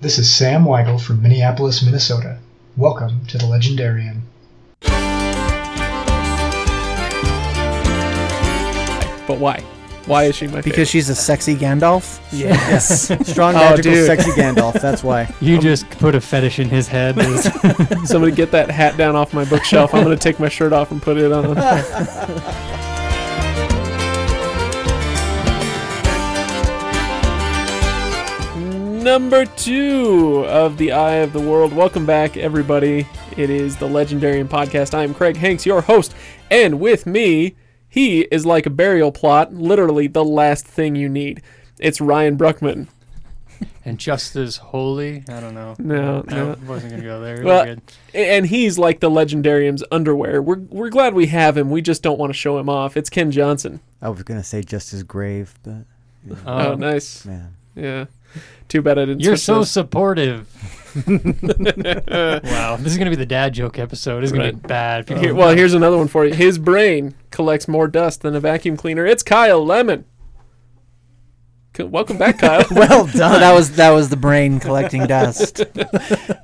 This is Sam Weigel from Minneapolis, Minnesota. Welcome to the Legendarium. But why? Why is she my Because she's a sexy Gandalf? Yes. Strong Oh, magical dude. sexy Gandalf. That's why. You just put a fetish in his head. There's- Somebody get that hat down off my bookshelf. I'm gonna take my shirt off and put it on. Number two of the Eye of the World. Welcome back, everybody. It is the Legendarium podcast. I am Craig Hanks, your host, and with me, he is like a burial plot, literally the last thing you need. It's Ryan Bruckman. and just as holy. I don't know. No, I no. wasn't gonna go there. Well, good. and he's like the legendarium's underwear. We're we're glad we have him. We just don't want to show him off. It's Kenn Johnson. I was gonna say just as grave, but Oh, Oh, nice. man, Yeah. Too bad I didn't. You're so those. supportive. wow, this is gonna be the dad joke episode. It's gonna Right. be bad. People- Here, well, here's another one for you. His brain collects more dust than a vacuum cleaner. It's Kyle Lemon. Welcome back, Kyle. well So done. that was that was the brain collecting dust.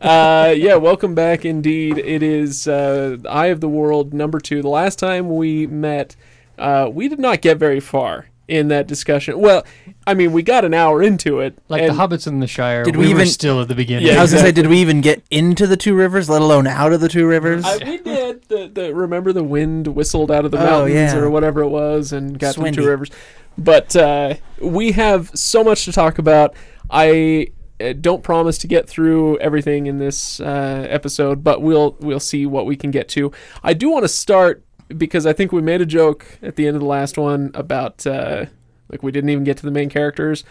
uh, yeah, welcome back indeed. It is uh, Eye of the World number two. The last time we met, uh, we did not get very far in that discussion. Well, I mean, we got an hour into it. like the hobbits in the Shire. Did we, we were even- still at the beginning. Yeah, I was gonna say, did we even get into the two rivers, let alone out of the two rivers? I, we did. The, the remember the wind whistled out of the Oh, mountains yeah. or whatever it was and got to the two rivers. But uh, we have so much to talk about. I uh, don't promise to get through everything in this uh, episode, but we'll we'll see what we can get to. I do want to start because I think we made a joke at the end of the last one about uh, like we didn't even get to the main characters.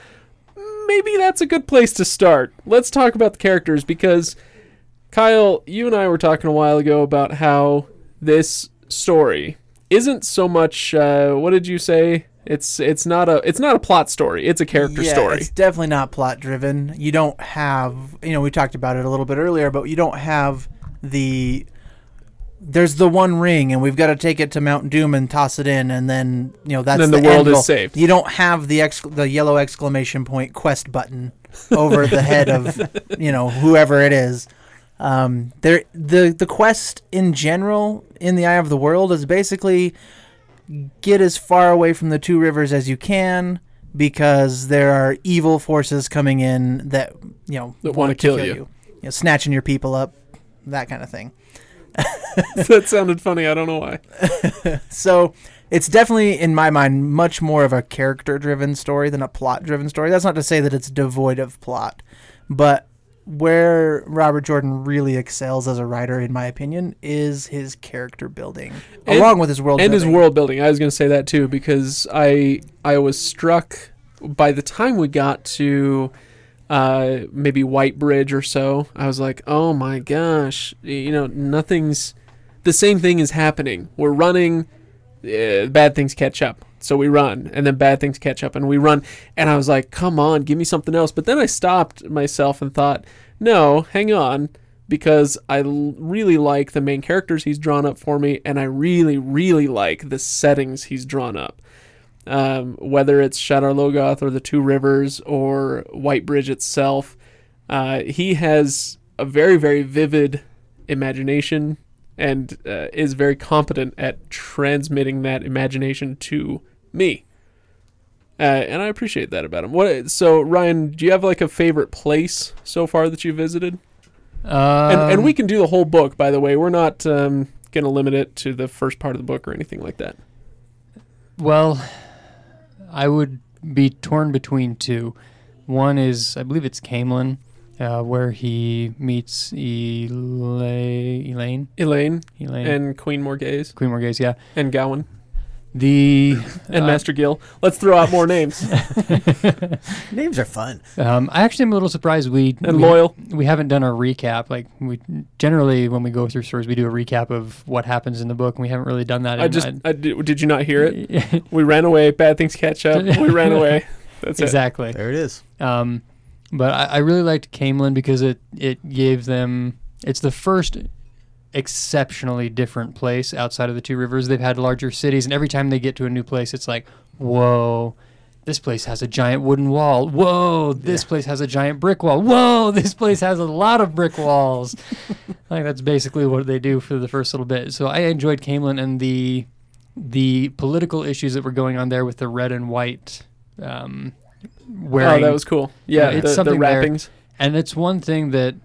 Maybe that's a good place to start. Let's talk about the characters because Kyle, you and I were talking a while ago about how this story isn't so much. Uh, what did you say? It's it's not a it's not a plot story. It's a character yeah, story. It's definitely not plot driven. You don't have, you know, we talked about it a little bit earlier, but you don't have the. There's the one ring, and we've got to take it to Mount Doom and toss it in, and then you know that's then the the world is saved. You don't have the ex- the yellow exclamation point quest button over the head of you know whoever it is. Um, there the the quest in general in the Eye of the World is basically get as far away from the two rivers as you can because there are evil forces coming in that you know That want to kill kill you. you. you know, snatching your people up, that kind of thing. that sounded funny. I don't know why. So it's definitely, in my mind, much more of a character-driven story than a plot-driven story. That's not to say that it's devoid of plot, but where Robert Jordan really excels as a writer, in my opinion, is his character building, And- along with his world and his world building. I was going to say that too because I I was struck by the time we got to uh, maybe White Bridge or so. I was like, oh my gosh, you know, nothing's the same thing is happening. We're running, uh, bad things catch up. So we run, and then bad things catch up, and we run. And I was like, come on, give me something else. But then I stopped myself and thought, no, hang on because I l- really like the main characters he's drawn up for me, and I really, really like the settings he's drawn up. Um, whether it's Shadar Logoth or the Two Rivers or White Bridge itself, uh, he has a very, very vivid imagination and uh, is very competent at transmitting that imagination to me. Uh, and I appreciate that about him. What? So, Ryan, do you have like a favorite place so far that you visited? Um, and, and we can do the whole book, by the way. We're not um, going to limit it to the first part of the book or anything like that. Well, I would be torn between two. One is, I believe it's Caemlyn, uh, where he meets Ela- Elayne. Elayne Elayne. and Queen Morgase Queen Morgase, yeah. and Gawyn The and uh, Master Gill. Let's throw out more names. Names are fun. Um, I actually am a little surprised we And we, Loial. We haven't done a recap. Like we generally, when we go through stories, we do a recap of what happens in the book, and we haven't really done that. I in- just, I did, did you not hear it? it? We ran away. Bad things catch up. We ran away. That's it. exactly. There it is. Um, but I, I really liked Caemlyn because it it gave them. It's the first exceptionally different place outside of the two rivers. They've had larger cities, and every time they get to a new place, it's like, whoa, this place has a giant wooden wall. Whoa, this place has a giant brick wall. Whoa, this place has a lot of brick walls. like that's basically what they do for the first little bit. So I enjoyed Caemlyn and the the political issues that were going on there with the red and white um, wearing. oh, that was cool. Yeah, Yeah, it's the, the something there. wrappings. and it's one thing that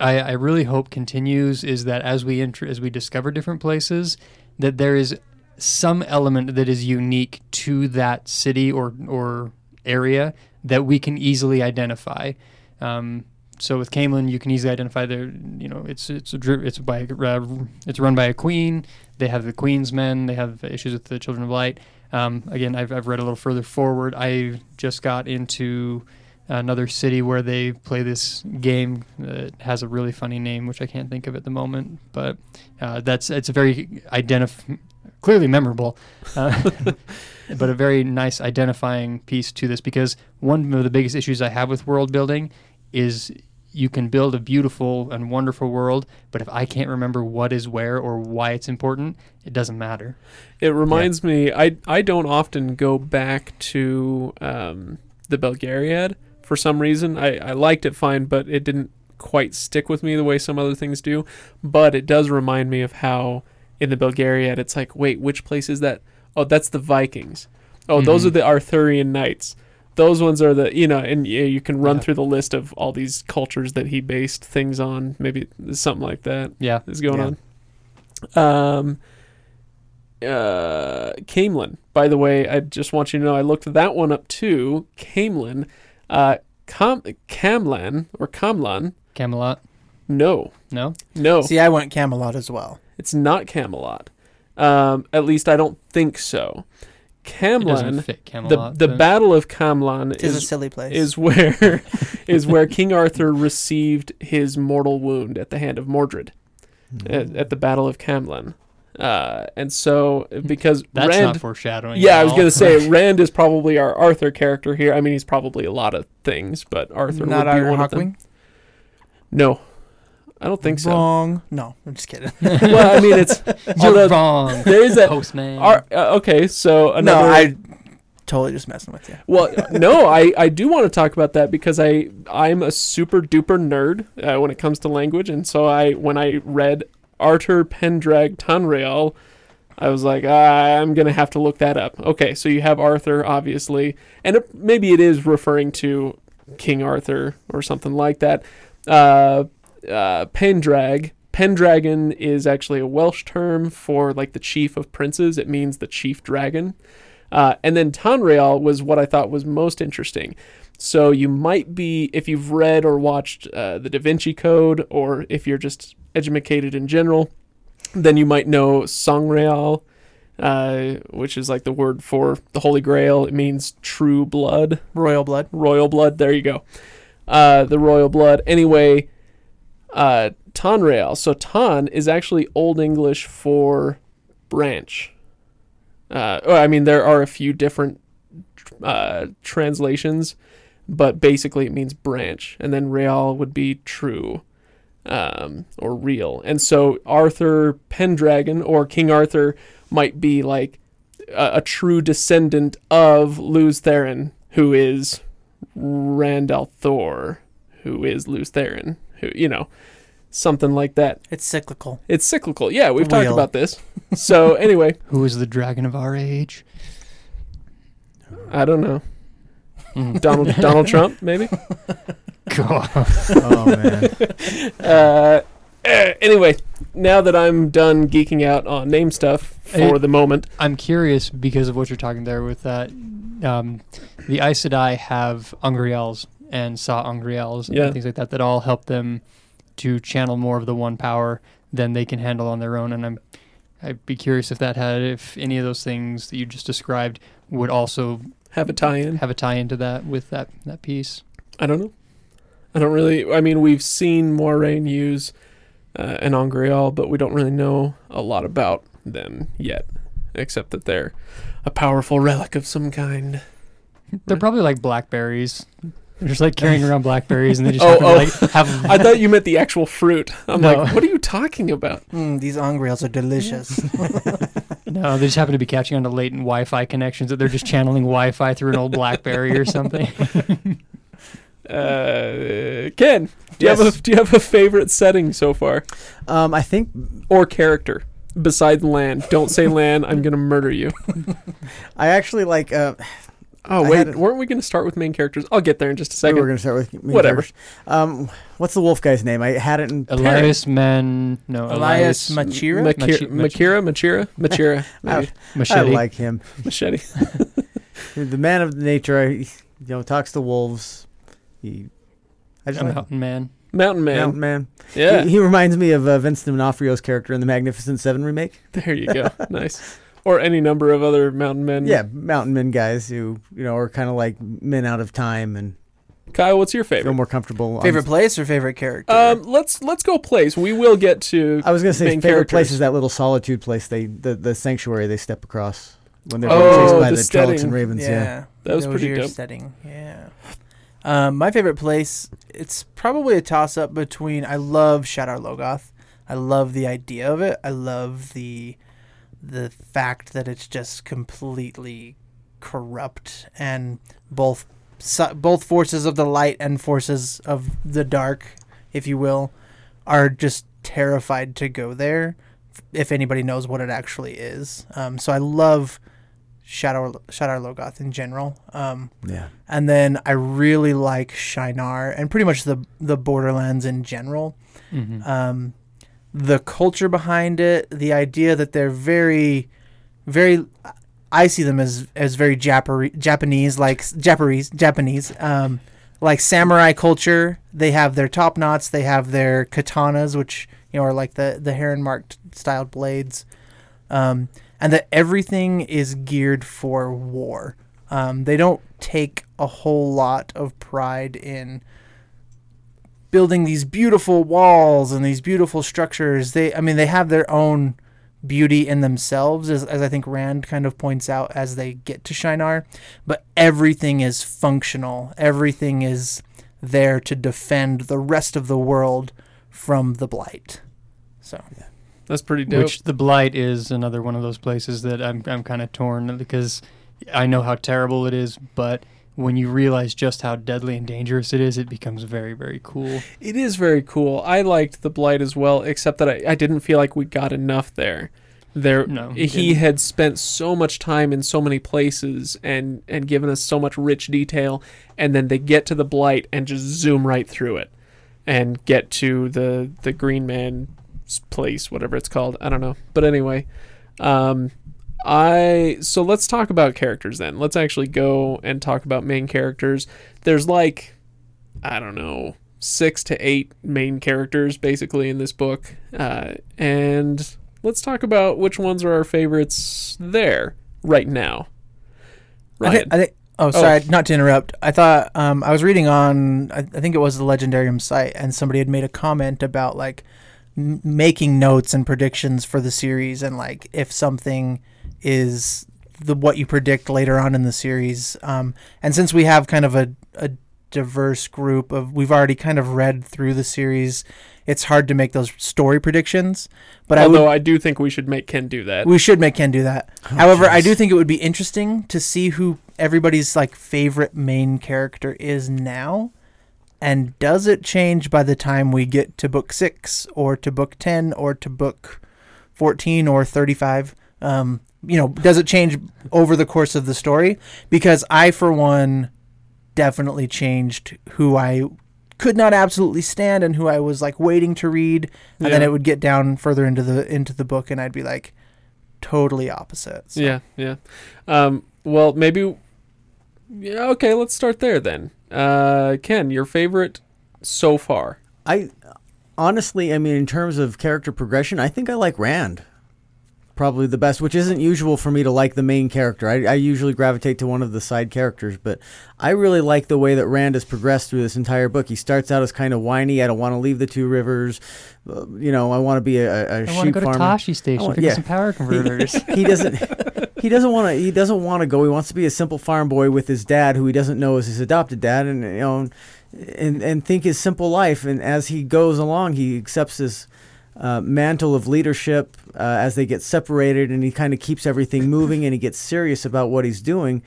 I, I really hope continues is that as we as we discover different places, that there is some element that is unique to that city or or area that we can easily identify. Um, so with Caemlyn, you can easily identify their, you know, it's it's a, it's by uh, it's run by a queen. They have the queen's men. They have issues with the children of light. Um, again, I've, I've read a little further forward. I just got into another city where they play this game that has a really funny name, which I can't think of at the moment. But uh, that's it's a very identif- clearly memorable, uh, but a very nice identifying piece to this because one of the biggest issues I have with world building is you can build a beautiful and wonderful world, but if I can't remember what is where or why it's important, it doesn't matter. It reminds me, I I don't often go back to um, the Belgariad for some reason. I, I liked it fine, but it didn't quite stick with me the way some other things do. But it does remind me of how in the Belgariad, it's like, wait, which place is that? Oh, that's the Vikings. Oh, those Mhm. are the Arthurian knights. Those ones are the you know, and yeah, you can run Yeah. through the list of all these cultures that he based things on. Maybe something like that Yeah. is going Yeah. on. Um, uh, Caemlyn. By the way, I just want you to know I looked that one up too. Caemlyn, uh, Cam- Camlan or Camlan. Camelot. No, No? no, See, I went Camelot as well. it's not Camelot. Um, at least I don't think so. It doesn't Camlan. fit The Camelot. the but- Battle of Camlan It is a is silly place. is where is where King Arthur received his mortal wound at the hand of Mordred at, at the Battle of Camlan. Uh, and so because That's Rand, not foreshadowing. yeah, I was all. gonna say Rand is probably our Arthur character here. I mean, he's probably a lot of things, but Arthur Not would be Iron one of them. Hawkwing. No, I don't think so. Wrong. No, I'm just kidding. well, I mean, it's You're wrong. there is that. Postman. Ar- uh, okay, so another. no, I totally just messing with you. Well, no, I, I do want to talk about that because I I'm a super duper nerd uh, when it comes to language, and so I when I read Arthur Pendrag Tanreal, I was like, I'm gonna have to look that up. Okay, so you have Arthur, obviously, and it, maybe it is referring to King Arthur or something like that. Uh, uh, Pendrag. Pendragon is actually a Welsh term for like the chief of princes. It means the chief dragon. Uh, and then Tanreal was what I thought was most interesting. So you might be, if you've read or watched uh, the Da Vinci Code, or if you're just educated in general, then you might know Sangreal, uh, which is like the word for the Holy Grail. It means true blood, Royal blood. royal blood. There you go. Uh, the royal blood. Anyway, uh, Tanreal. So Tan is actually Old English for branch. Uh, I mean, there are a few different uh, translations, but basically it means branch, and then real would be true um, or real. And so Arthur Pendragon or King Arthur might be like a, a true descendant of Lews Therin, who is Rand al'Thor, who is Lews Therin, who you know, something like that. It's cyclical. It's cyclical. Yeah, we've talked about this. So anyway, Who is the dragon of our age? I don't know. Donald Donald Trump, maybe. God. oh man. Uh, eh, anyway, now that I'm done geeking out on name stuff for Hey. the moment, I'm curious because of what you're talking there with that. Um, the Aes Sedai have angreals and sa'angreals Yeah. and things like that that all help them to channel more of the one power than they can handle on their own. And I'm I'd be curious if that had if any of those things that you just described would also have a tie-in. have a tie into that with that that piece. I don't know. I don't really. I mean, we've seen Moiraine use uh, an Angreal, but we don't really know a lot about them yet, except that they're a powerful relic of some kind. They're probably like blackberries. They're just like carrying around blackberries and they just Oh, oh. like have I thought you meant the actual fruit. I'm No. like, what are you talking about? Mm, these angreals are delicious. No, they just happen to be catching on to latent Wi-Fi connections that they're just channeling Wi-Fi through an old BlackBerry or something. Uh, Kenn, do you have Yes. a do you have a favorite setting so far Um, I think or character besides Lan? Don't say Lan. I'm gonna murder you. I actually like. Uh, Oh I wait, had- weren't we gonna start with main characters? I'll get there in just a second. we second. were going to start with main Whatever. characters. Um, what's the wolf guy's name? I had it in. Elyas Man, no, Elyas Elyas Machera. Machera, Machera, Machera, Machera, maybe. I like him. Machete. The man of nature. He, you know, talks to wolves. He. I just a like mountain man. Mountain Man. Mountain Man. Yeah, He, he reminds me of uh, Vincent D'Onofrio's character in the Magnificent Seven remake. there you go. nice. Or any number of other mountain men. Yeah, mountain men guys who you know are kind of like men out of time and Kyle, what's your favorite? feel favorite? more comfortable. on- Favorite place or favorite character? Um, let's let's go place. We will get to. I was gonna say main favorite place is that little solitude place they the, the sanctuary they step across when they're Oh, being chased by the the, Trollocs and ravens. Yeah. yeah, That was the pretty Ogier dope. Setting. Yeah. Um, my favorite place. It's probably a toss up between. I love Shadar Logoth. I love the idea of it. I love the the fact that it's just completely corrupt and both both forces of the light and forces of the dark, if you will, are just terrified to go there. If anybody knows what it actually is, um, so I love Shadow Shadar Logoth in general. Um, Yeah. and then I really like Shienar and pretty much the the Borderlands in general. hmm Um, the culture behind it, the idea that they're very, very. I see them as as very Japari- Japanese, like Japanese, Japanese, um, like samurai culture. They have their top knots. They have their katanas, which you know are like the the heron marked styled blades, um, and that everything is geared for war. Um, they don't take a whole lot of pride in building these beautiful walls and these beautiful structures. They, I mean, they have their own beauty in themselves, as, as I think Rand kind of points out as they get to Shienar. But everything is functional. Everything is there to defend the rest of the world from the blight. So That's pretty dope. Which the blight is another one of those places that I'm I'm kind of torn because I know how terrible it is, but when you realize just how deadly and dangerous it is, it becomes very very cool. It is very cool. I liked the blight as well, except that I, I didn't feel like we got enough there. There, No, he didn't. had spent so much time in so many places and and given us so much rich detail, and then they get to the blight and just zoom right through it, and get to the the Green Man's place, whatever it's called. I don't know, but anyway, um, I so let's talk about characters then. Let's actually go and talk about main characters. There's like I don't know, six to eight main characters basically in this book. Uh, and let's talk about which ones are our favorites there right now. I think, I think. Oh, sorry, not to interrupt. I thought um, I was reading on. I, I think it was the Legendarium site, and somebody had made a comment about like m- making notes and predictions for the series, and like if something is the what you predict later on in the series. Um, and since we have kind of a, a diverse group of, we've already kind of read through the series. It's hard to make those story predictions, but I would Although I, do think we should make Kenn do that. we should make Kenn do that. However, I do think it would be interesting to see who everybody's like favorite main character is now. And does it change by the time we get to book six or to book 10 or to book 14 or 35? Um, you know, does it change over the course of the story? Because I, for one, definitely changed who I could not absolutely stand and who I was like waiting to read. And then it would get down further into the into the book and I'd be like, totally opposite. So- Yeah, yeah. Um, well, maybe. Yeah, okay, let's start there then. Uh, Kenn, your favorite so far? I honestly, I mean, in terms of character progression, I think I like Rand probably the best, which isn't usual for me to like the main character. I, I usually gravitate to one of the side characters, but I really like the way that Rand has progressed through this entire book. He starts out as kind of whiny. I don't want to leave the two rivers. Uh, you know, I want to be a, a, a I want to sheep go to farmer. Tosche Station want- to yeah. get some power converters. he doesn't he doesn't want to he doesn't want to go he wants to be a simple farm boy with his dad who he doesn't know is his adopted dad and you know and and think his simple life and as he goes along he accepts this uh, mantle of leadership uh, as they get separated, and he kind of keeps everything moving, and he gets serious about what he's doing.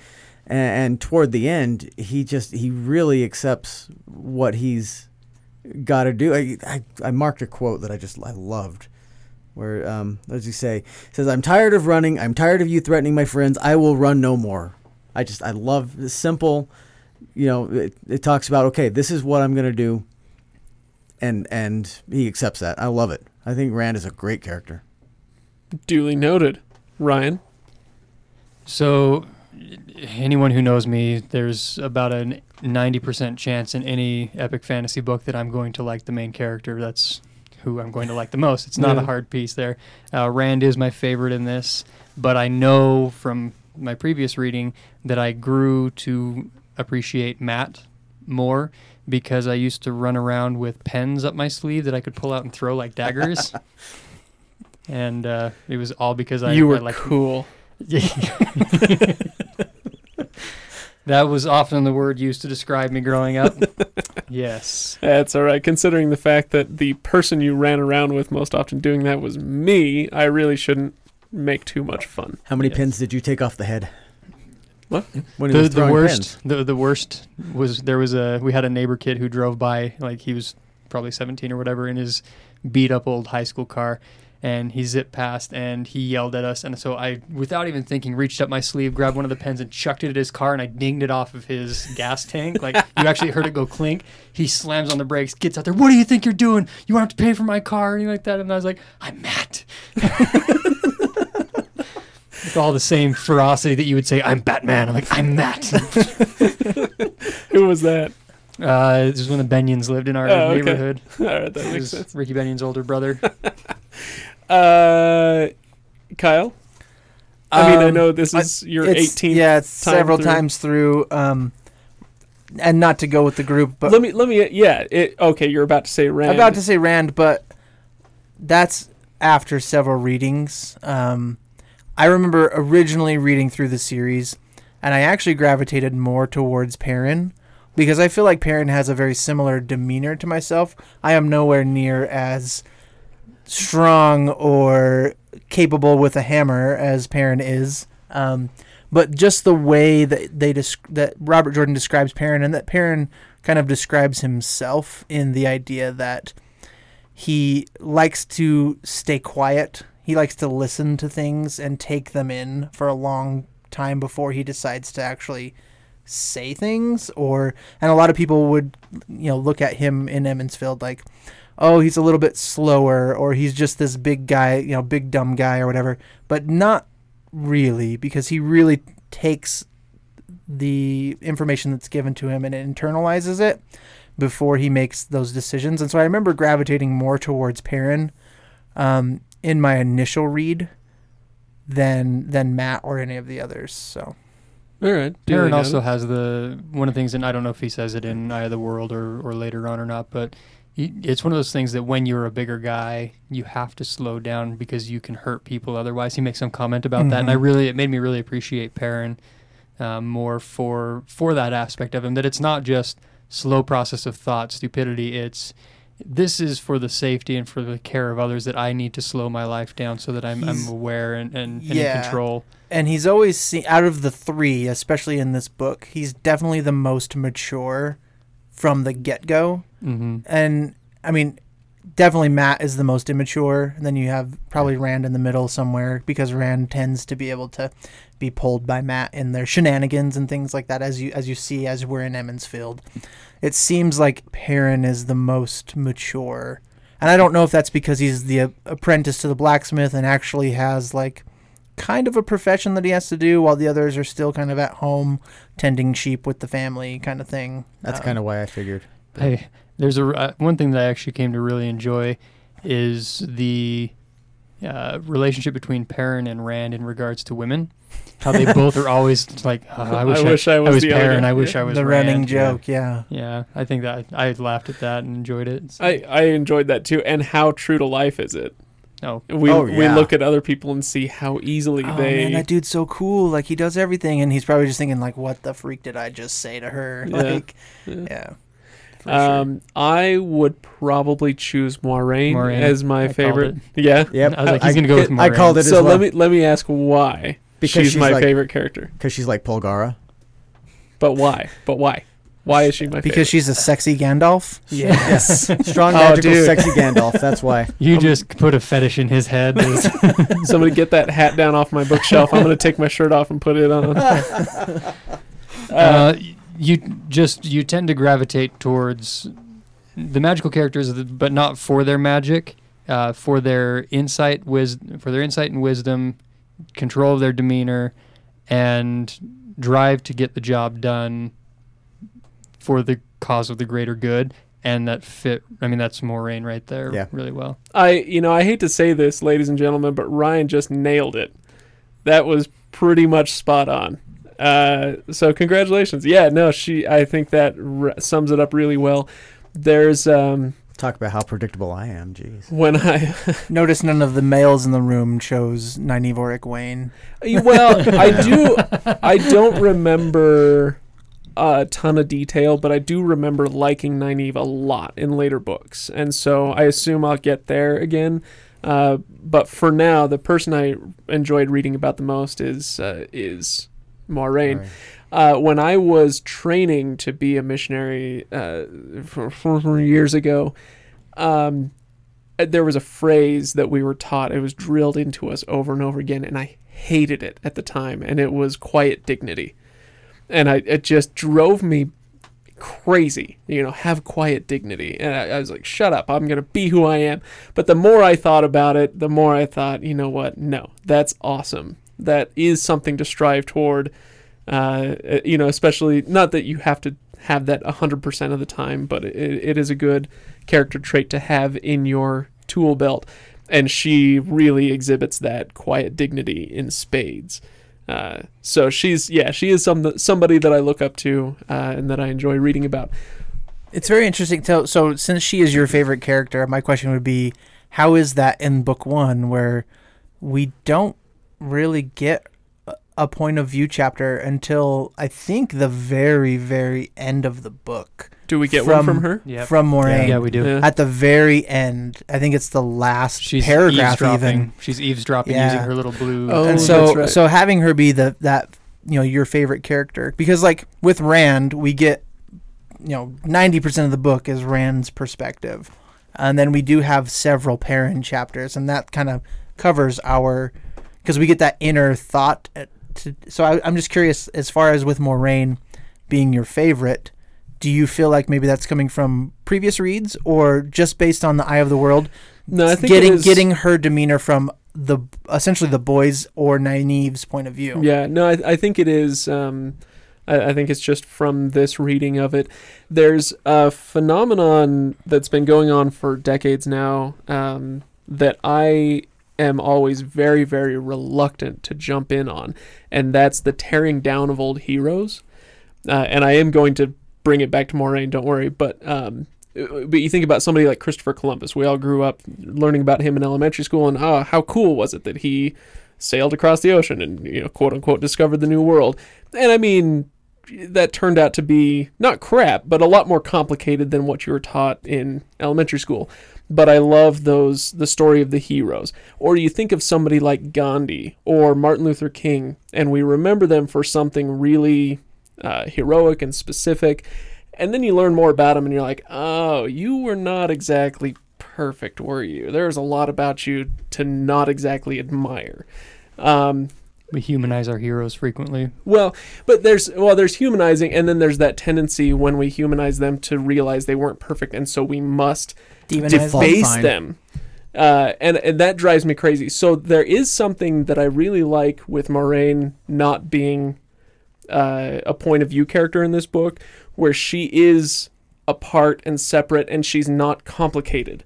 And, and toward the end, he just he really accepts what he's got to do. I, I I marked a quote that I just I loved where um, what does he say? Says, "I'm tired of running. I'm tired of you threatening my friends. I will run no more." I just I love the simple. You know, it, it talks about okay, this is what I'm gonna do, and and he accepts that. I love it. I think Rand is a great character. Duly noted. Ryan. So, anyone who knows me, there's about a 90% chance in any epic fantasy book that I'm going to like the main character. That's who I'm going to like the most. It's not Yeah. a hard piece there. Uh, Rand is my favorite in this, but I know from my previous reading that I grew to appreciate Mat more because I used to run around with pens up my sleeve that I could pull out and throw like daggers. and uh, it was all because I you were I liked cool. that was often the word used to describe me growing up. yes. That's all right. Considering the fact that the person you ran around with most often doing that was me, I really shouldn't make too much fun. How many Yes. pins did you take off the head? What? When he The, was the worst pins? the, the worst was there was a we had a neighbor kid who drove by like he was probably 17 or whatever in his beat up old high school car and he zipped past and he yelled at us and so I without even thinking reached up my sleeve grabbed one of the pens and chucked it at his car and I dinged it off of his gas tank like you actually heard it go clink he slams on the brakes gets out there what do you think you're doing you won't have to pay for my car or anything like that and I was like I'm Mat With all the same ferocity that you would say, I'm Batman. I'm like, I'm Mat. Who was that? Uh, this is when the Benions lived in our Oh, okay. neighborhood. All right, that This makes is sense. Ricky Benion's older brother. Uh, Kyle. I mean, I Um, know this I- is your It's- 18th. Yeah, it's time several through. times through. Um, and not to go with the group, but let me let me yeah. It, okay, you're about to say Rand. I'm about to say Rand, but that's after several readings. Um, I remember originally reading through the series, and I actually gravitated more towards Perrin because I feel like Perrin has a very similar demeanor to myself. I am nowhere near as strong or capable with a hammer as Perrin is. Um, but just the way that they desc- that Robert Jordan describes Perrin and that Perrin kind of describes himself in the idea that he likes to stay quiet. He likes to listen to things and take them in for a long time before he decides to actually say things or and a lot of people would you know look at him in Emond's Field like oh he's a little bit slower or he's just this big guy you know big dumb guy or whatever but not really because he really takes the information that's given to him and internalizes it before he makes those decisions. And so I remember gravitating more towards Perrin um, in my initial read than than Mat or any of the others. So All right. duly Perrin noted. also has the one of the things, and I don't know if he says it in Eye of the World or, or later on or not, but he, it's one of those things that when you're a bigger guy, you have to slow down because you can hurt people otherwise. He makes some comment about that, and I Mhm. really it made me really appreciate Perrin um, more for for that aspect of him. That it's not just slow process of thought, stupidity. It's this is for the safety and for the care of others that I need to slow my life down so that I'm, I'm aware and, and, and in control. and he's always seen out of the three, especially in this book, he's definitely the most mature from the get go. hmm and I mean, definitely Mat is the most immature. And then you have probably Rand in the middle somewhere because Rand tends to be able to be pulled by Mat in their shenanigans and things like that. As you as you see as we're in Emond's Field, it seems like Perrin is the most mature. And I don't know if that's because he's the uh, apprentice to the blacksmith and actually has like kind of a profession that he has to do while the others are still kind of at home tending sheep with the family kind of thing. That's Um, kind of why I figured. Hey, there's a uh, one thing that I actually came to really enjoy is the uh, relationship between Perrin and Rand in regards to women. How they both are always like, "Oh, I wish I, wish I was, the other Perrin. guy." I wish I was the Rand. running joke, yeah. Yeah, I think that I laughed at that and enjoyed it. I, I enjoyed that too. And how true to life is it? oh, We Oh, we look at other people and see how easily Oh they. man, that dude's so cool. Like he does everything, and he's probably just thinking like, "What the freak did I just say to her?" Yeah. Like, Yeah. yeah, sure. Um, I would probably choose Moraine, Moiraine. as my I favorite. it. Yeah. Yep. I was like, he's gonna go with I called it Moiraine. as So well. let me let me ask why Because she's, she's my like- favorite character. because she's like Polgara. But why? But why? Why is she my because favorite? she's a sexy Gandalf. yes. Strong, Oh, magical, dude. sexy Gandalf. That's why. You just put a fetish in his head. There's- Somebody get that hat down off my bookshelf. I'm gonna take my shirt off and put it on. Uh, uh, you just you tend to gravitate towards the magical characters, but not for their magic, uh, for their insight, wis- for their insight and wisdom, control of their demeanor, and drive to get the job done for the cause of the greater good. And that fit. I mean, that's Moiraine right there, Yeah. really well. I you know I hate to say this, ladies and gentlemen, but Ryan just nailed it. That was pretty much spot on. Uh, so congratulations. Yeah, no, she. I think that r- sums it up really well. There's um Talk about how predictable I am. Jeez. when I Notice none of the males in the room chose Nynaeve or Egwene. well I do I don't remember a ton of detail, but I do remember liking Nynaeve a lot in later books, and so I assume I'll get there again. Uh, but for now, the person I enjoyed reading about the most is uh, is Moiraine. Uh, when I was training to be a missionary uh, for, for years ago, um, there was a phrase that we were taught. It was drilled into us over and over again, and I hated it at the time. And it was quiet dignity, and I it just drove me crazy. You know, have quiet dignity, and I, I was like, "Shut up! I'm gonna be who I am." But the more I thought about it, the more I thought, you know what? No, that's awesome. That is something to strive toward. Uh, you know, especially not that you have to have that 100% of the time, but it, it is a good character trait to have in your tool belt. And she really exhibits that quiet dignity in spades. Uh, so she's, yeah, she is some, somebody that I look up to uh, and that I enjoy reading about. It's very interesting. So, so since she is your favorite character, my question would be, how is that in book one, where we don't really get a- a point of view chapter until I think the very, very end of the book Do we get From- one from her? Yeah. from Moiraine. Yeah, we do. Yeah. At the very end, I think it's the last She's paragraph eavesdropping. even. She's eavesdropping Yeah. using her little blue. Oh, and that's so right. so having her be the that you know your favorite character because like with Rand we get you know 90% of the book is Rand's perspective and then we do have several Perrin chapters and that kind of covers our because we get that inner thought to, so I, I'm just curious as far as with Moiraine being your favorite do you feel like maybe that's coming from previous reads or just based on the eye of the world No, I think getting getting her demeanor from the essentially the boys or Nynaeve's point of view. Yeah, no, I, I think it is. Um, I, I think it's just from this reading of it. There's a phenomenon that's been going on for decades now um, that I am always very, very reluctant to jump in on, and that's the tearing down of old heroes. Uh, and I am going to bring it back to Moiraine, don't worry. But um, but you think about somebody like Christopher Columbus. We all grew up learning about him in elementary school, and oh, how cool was it that he sailed across the ocean and you know quote unquote discovered the new world and i mean that turned out to be not crap but a lot more complicated than what you were taught in elementary school but i love those the story of the heroes. Or you think of somebody like gandhi or martin luther king and we remember them for something really uh, heroic and specific and then you learn more about them and you're like oh you were not exactly perfect were you? There's a lot about you to not exactly admire. Um, We humanize our heroes frequently. well, but there's well, there's humanizing, and then there's that tendency when we humanize them to realize they weren't perfect, and so we must Demonize deface fine. them. Uh, and and that drives me crazy. So there is something that I really like with Moiraine not being uh, a point of view character in this book, where she is apart and separate, and she's not complicated.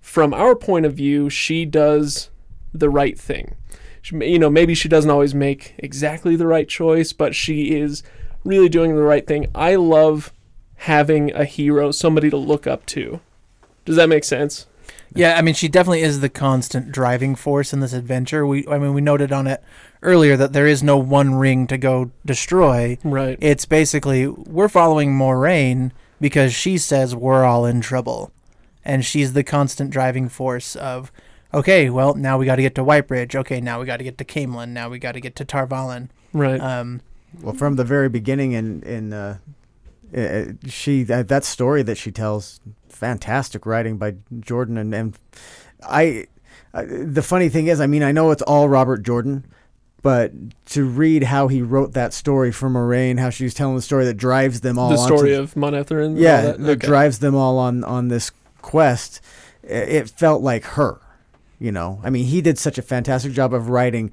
From our point of view, she does the right thing. She, you know, maybe she doesn't always make exactly the right choice, but she is really doing the right thing. I love having a hero, somebody to look up to. Does that make sense? Yeah, I mean, she definitely is the constant driving force in this adventure. We, I mean, we noted on it earlier that there is no one ring to go destroy. Right. It's basically we're following Moiraine because she says we're all in trouble, and she's the constant driving force of. Okay, well now we got to get to Whitebridge. Okay, now we got to get to Caemlyn. Now we got to get to Tar Valon. Right. Um, Well, from the very beginning, in in uh, uh, she that, that story that she tells, fantastic writing by Jordan, and and I. Uh, the funny thing is, I mean, I know it's all Robert Jordan, but to read how he wrote that story for Moiraine, how she was telling the story that drives them all the onto story of Manetheren. and all yeah, that? that Okay. drives them all on on this quest. It felt like her, you know. I mean, he did such a fantastic job of writing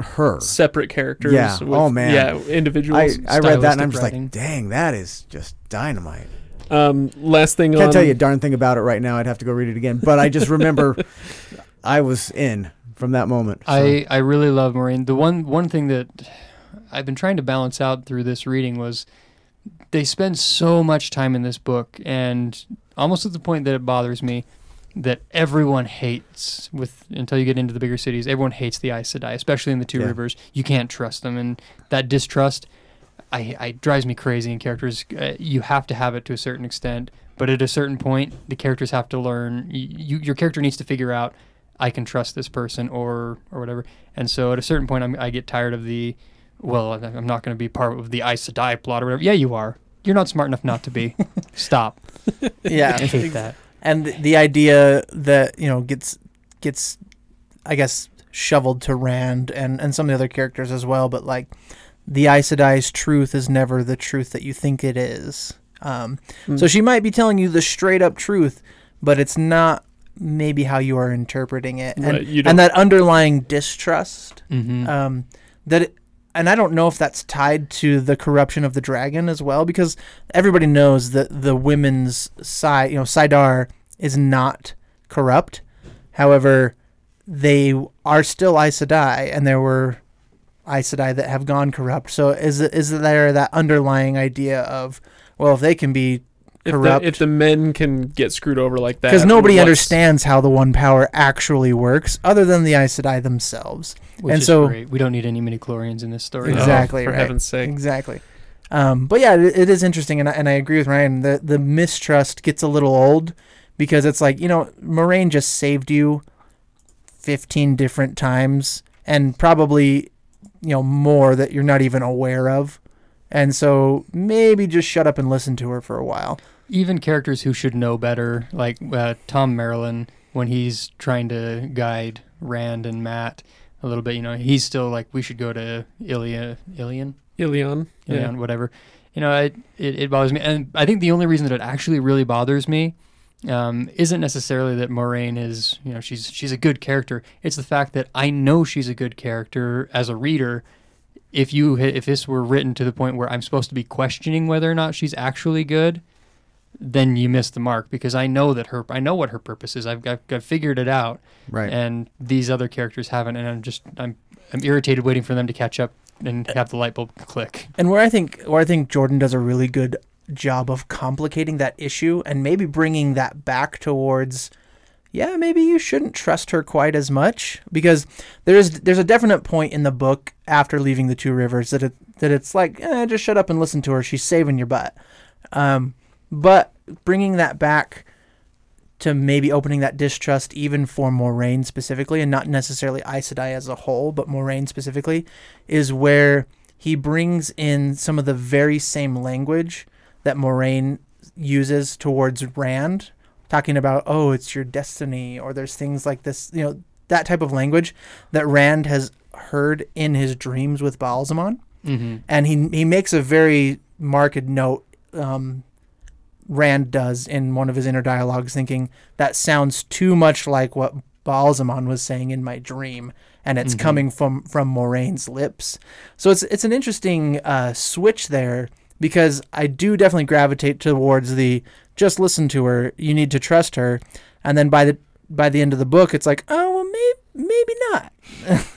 her. separate characters. Yeah. With, Oh, man. Yeah, individuals. I, I read that and I'm just writing. like, dang, that is just dynamite. um, last thing I Can't on tell you a darn thing about it right now. I'd have to go read it again. But I just remember I was in from that moment. so. I, I really love Moiraine. The one one thing that I've been trying to balance out through this reading was they spend so much time in this book and almost at the point that it bothers me that everyone hates with until you get into the bigger cities everyone hates the Aes Sedai especially in the two Yeah. rivers you can't trust them and that distrust I, I drives me crazy in characters uh, you have to have it to a certain extent but at a certain point the characters have to learn you, you your character needs to figure out I can trust this person or or whatever. And so at a certain point, I'm, I get tired of the, well, I'm I'm not going to be part of the Aes Sedai plot or whatever. Yeah, you are. You're not smart enough not to be. Stop. yeah, I hate that. And th- the idea that you know gets gets i guess shoveled to rand and and some of the other characters as well but like the Aes Sedai's truth is never the truth that you think it is um, so Mm. she might be telling you the straight up truth but it's not maybe how you are interpreting it and, Right, and that underlying distrust Mm-hmm. um, that it, and I don't know if that's tied to the corruption of the dragon as well, because everybody knows that the women's side, you know, saidar is not corrupt. However, they are still Aes Sedai, and there were Aes Sedai that have gone corrupt. So is is there that underlying idea of well, if they can be if, corrupt- the, if the men can get screwed over like that, because nobody what's- understands how the one power actually works, other than the Aes Sedai themselves. Which and is so- great. We don't need any midi chlorians in this story. Exactly, for right. heaven's sake. Exactly. Um, but yeah, it, it is interesting, and I, and I agree with Ryan. The the mistrust gets a little old because it's like you know, Moiraine just saved you fifteen different times, and probably you know more that you're not even aware of, and so maybe just shut up and listen to her for a while. Even characters who should know better, like uh, Thom Merrilin, when he's trying to guide Rand and Matt a little bit, you know, he's still like, we should go to Ilia, Ilion, Ilion. Yeah. Whatever. You know, it, it, it bothers me. And I think the only reason that it actually really bothers me um, isn't necessarily that Moiraine is, you know, she's she's a good character. It's the fact that I know she's a good character as a reader. If you if this were written to the point where I'm supposed to be questioning whether or not she's actually good, then you miss the mark because I know that her I know what her purpose is. I've I've, I've figured it out, right. and these other characters haven't. And I'm just I'm I'm irritated waiting for them to catch up and have the light bulb click. And where I think where I think Jordan does a really good job of complicating that issue and maybe bringing that back towards yeah, maybe you shouldn't trust her quite as much because there's there's a definite point in the book after leaving the two rivers that it that it's like eh, just shut up and listen to her. She's saving your butt. Um, but bringing that back to maybe opening that distrust even for Moiraine specifically, and not necessarily Aes Sedai as a whole, but Moiraine specifically, is where he brings in some of the very same language that Moiraine uses towards Rand, talking about, oh, it's your destiny, or there's things like this, you know, that type of language that Rand has heard in his dreams with Ba'alzamon. Mm-hmm. And he, he makes a very marked note, um, Rand does in one of his inner dialogues, thinking that sounds too much like what Ba'alzamon was saying in my dream, and it's Mhm. coming from from Moiraine's lips. So it's it's an interesting uh, switch there because I do definitely gravitate towards the just listen to her, you need to trust her, and then by the by the end of the book, it's like oh well maybe maybe not.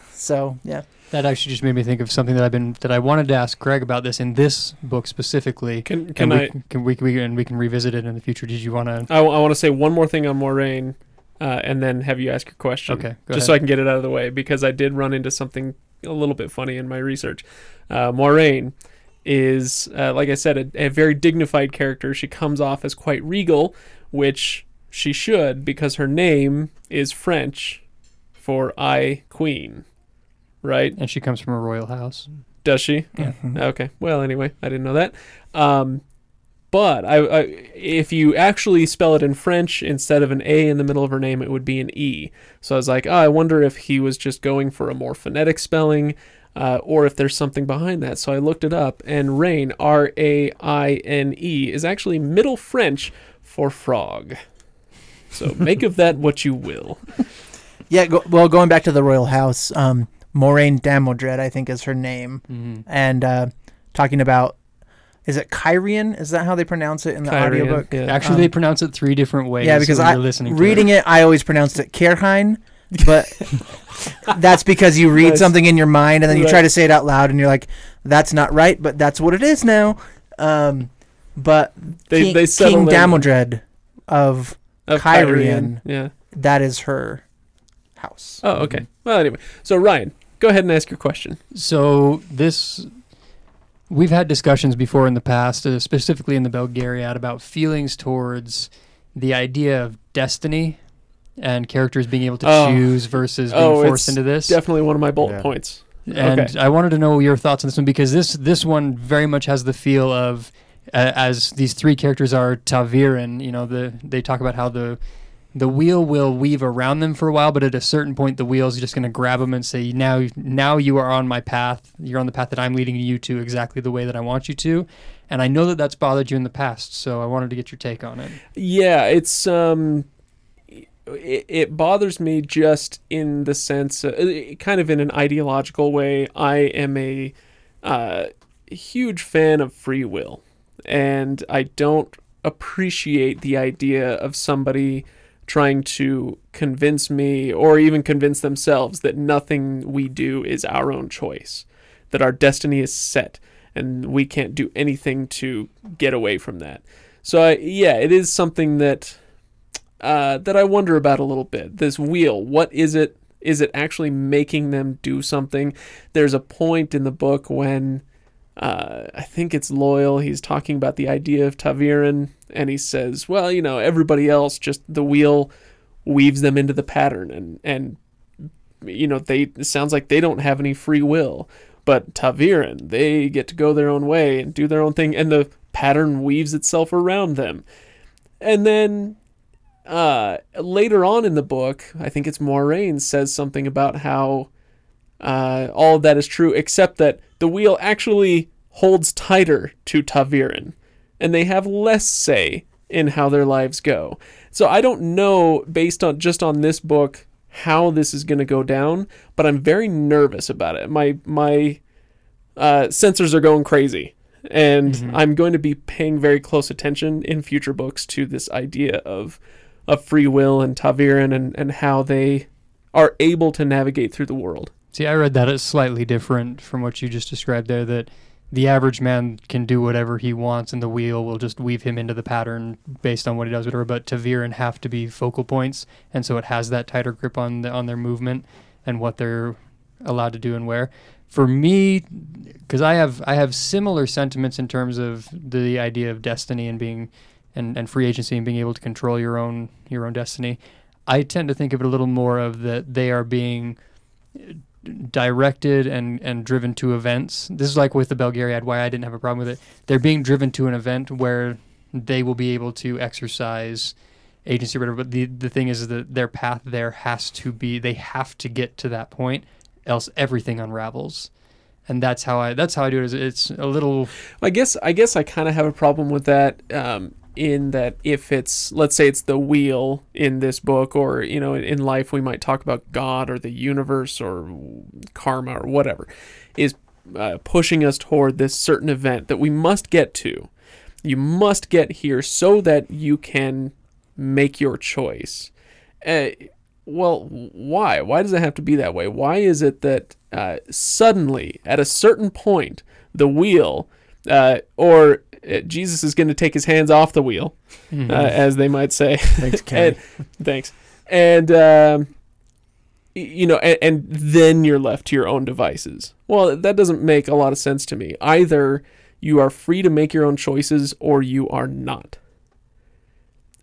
so yeah. That actually just made me think of something that I've been that I wanted to ask Greg about this in this book specifically. Can can and I? we, can we, we and we can revisit it in the future. Did you want to? I, I want to say one more thing on Moiraine, uh, and then have you ask your question. Okay, go just so I can get it out of the way because I did run into something a little bit funny in my research. Uh, Moiraine is, uh, like I said, a, a very dignified character. She comes off as quite regal, which she should because her name is French for I Queen, right? And she comes from a royal house. Does she? Yeah. Okay. Well, anyway, I didn't know that. Um, but I, I, if you actually spell it in French instead of an A in the middle of her name, it would be an E. So I was like, oh, I wonder if he was just going for a more phonetic spelling, uh, or if there's something behind that. So I looked it up, and Rain, R A I N E, is actually Middle French for frog. So make of that what you will. Yeah, go, well, going back to the royal house, um, Moiraine Damodred, I think, is her name, Mhm. and uh, talking about is it Cairhien? Is that how they pronounce it in the Cairhien, audiobook? yeah. Actually, they Um, pronounce it three different ways. Yeah, because I you're listening to reading it, I always pronounced it Kerhein, but that's because you read Nice. something in your mind and then you Right. try to say it out loud and you're like, "That's not right," but that's what it is now. Um, but They King, they King Damodred of of Cairhien. Yeah. that is her house. Oh, okay. Well, anyway, so Ryan, go ahead and ask your question. So this, we've had discussions before in the past, uh, specifically in the Belgariad, about feelings towards the idea of destiny and characters being able to Oh. choose versus being Oh, forced into this. Definitely one of my bullet Yeah. points. and okay. I wanted to know your thoughts on this one because this this one very much has the feel of uh, as these three characters are ta'veren. You know, the they talk about how the the wheel will weave around them for a while, but at a certain point, the wheel's just going to grab them and say, "Now, now you are on my path. You're on the path that I'm leading you to exactly the way that I want you to." And I know that that's bothered you in the past, so I wanted to get your take on it. Yeah, it's um, it, it bothers me just in the sense, uh, kind of in an ideological way. I am a uh, huge fan of free will, and I don't appreciate the idea of somebody trying to convince me or even convince themselves that nothing we do is our own choice, that our destiny is set and we can't do anything to get away from that. So I, yeah, it is something that uh, that I wonder about a little bit. This wheel, what is it? Is it actually making them do something? There's a point in the book when uh, I think it's Loial. He's talking about the idea of ta'veren, and he says, "Well, you know, everybody else just the wheel weaves them into the pattern, and and you know they sounds like they don't have any free will, but ta'veren they get to go their own way and do their own thing, and the pattern weaves itself around them, and then." Uh, later on in the book, I think it's Moiraine says something about how uh, all of that is true, except that the wheel actually holds tighter to ta'veren, and they have less say in how their lives go. So I don't know, based on just on this book, how this is going to go down, but I'm very nervous about it. My my uh, sensors are going crazy, and I'm going to be paying very close attention in future books to this idea of of free will and ta'veren and, and how they are able to navigate through the world. See, I read that as slightly different from what you just described there. That the average man can do whatever he wants, and the wheel will just weave him into the pattern based on what he does, whatever. But ta'veren have to be focal points, and so it has that tighter grip on the, on their movement and what they're allowed to do and where. For me, because I have I have similar sentiments in terms of the idea of destiny and being and, and free agency and being able to control your own your own destiny. I tend to think of it a little more of that they are being directed and, and driven to events. This is like with the Belgariad, why I didn't have a problem with it. They're being driven to an event where they will be able to exercise agency or whatever. But the, the thing is that their path there has to be, they have to get to that point, else everything unravels. And that's how I that's how I do it. Is it's a little I guess I guess I kind of have a problem with that um, in that if it's let's say it's the wheel in this book or you know in, life we might talk about God or the universe or karma or whatever is uh, pushing us toward this certain event that we must get to. You must get here so that you can make your choice. Uh, well, why? Why does it have to be that way? Why is it that uh, suddenly, at a certain point, the wheel, uh, or uh, Jesus is going to take his hands off the wheel, uh, as they might say. Thanks, Kenn. and, thanks. And um, you know, and, and then you're left to your own devices. Well, that doesn't make a lot of sense to me. Either You are free to make your own choices, or you are not.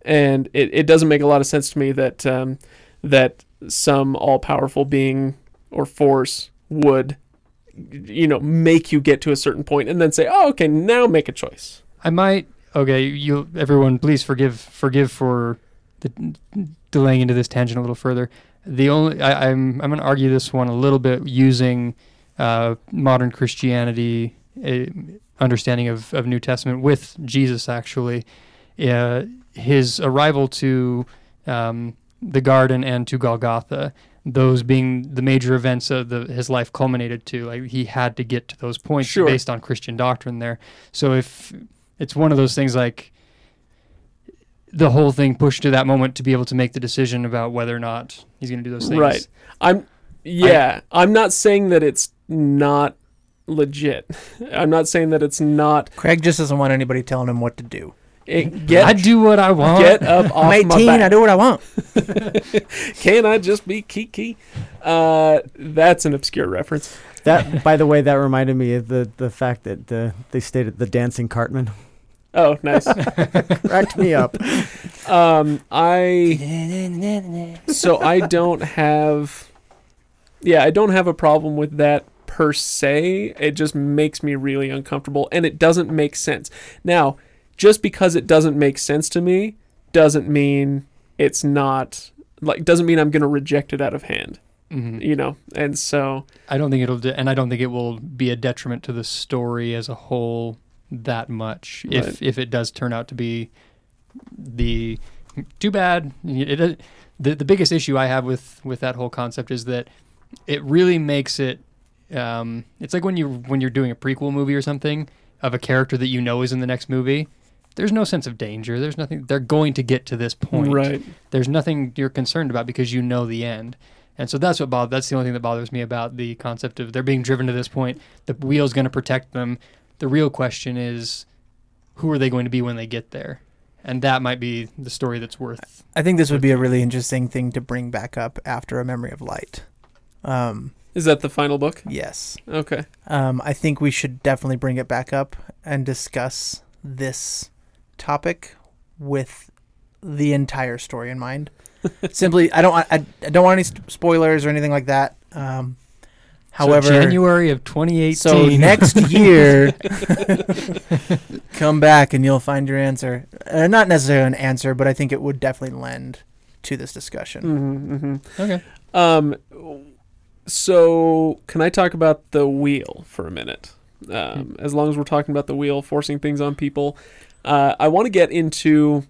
And it, it doesn't make a lot of sense to me that um, that some all powerful being or force would, you know, make you get to a certain point and then say, "Oh, okay, now make a choice." I might. Okay, you everyone, please forgive forgive for the delaying into this tangent a little further. The only I, I'm I'm going to argue this one a little bit using uh, modern Christianity understanding of, of New Testament with Jesus actually. Uh, his arrival to um, the garden and to Golgotha, those being the major events of the, his life culminated to. Like he had to get to those points Sure. based on Christian doctrine there. So if it's one of those things like the whole thing pushed to that moment to be able to make the decision about whether or not he's going to do those things. Right. I'm yeah, I'm not saying that it's not legit. I'm not saying that it's not Craig just doesn't want anybody telling him what to do. It, get I do what I want. get up off I'm my 18. back. I do what I want. Can I just be Kiki? Uh, that's an obscure reference. That, by the way, that reminded me of the the fact that uh, they stated the dancing Cartman. Oh, nice. Cracked me up. um, I so I don't have, yeah, I don't have a problem with that per se. It just makes me really uncomfortable, and it doesn't make sense. Now, just because it doesn't make sense to me, doesn't mean it's not like doesn't mean I'm going to reject it out of hand. Mhm. You know, and so I don't think it'll, de- and I don't think it will be a detriment to the story as a whole that much if if it does turn out to be the too bad. It, it, the the biggest issue I have with with that whole concept is that it really makes it. Um, it's like when you when you're doing a prequel movie or something of a character that you know is in the next movie. There's no sense of danger. There's nothing. They're going to get to this point. right. there's nothing you're concerned about because you know the end. And so that's what bothers. That's the only thing that bothers me about the concept of they're being driven to this point. The wheel's going to protect them. The real question is, who are they going to be when they get there? And that might be the story that's worth. I think this would be a really interesting thing to bring back up after A Memory of Light. Um, Is that the final book? yes. Okay. Um, I think we should definitely bring it back up and discuss this topic with the entire story in mind. Simply, I don't, want- I, I don't want any st- spoilers or anything like that. Um, however, so January of 2018. so next year, come back and you'll find your answer. Uh, not necessarily an answer, but I think it would definitely lend to this discussion. Mm-hmm, mm-hmm. okay. Um, so can I talk about the wheel for a minute? Um, as long as we're talking about the wheel forcing things on people, uh, I want to get into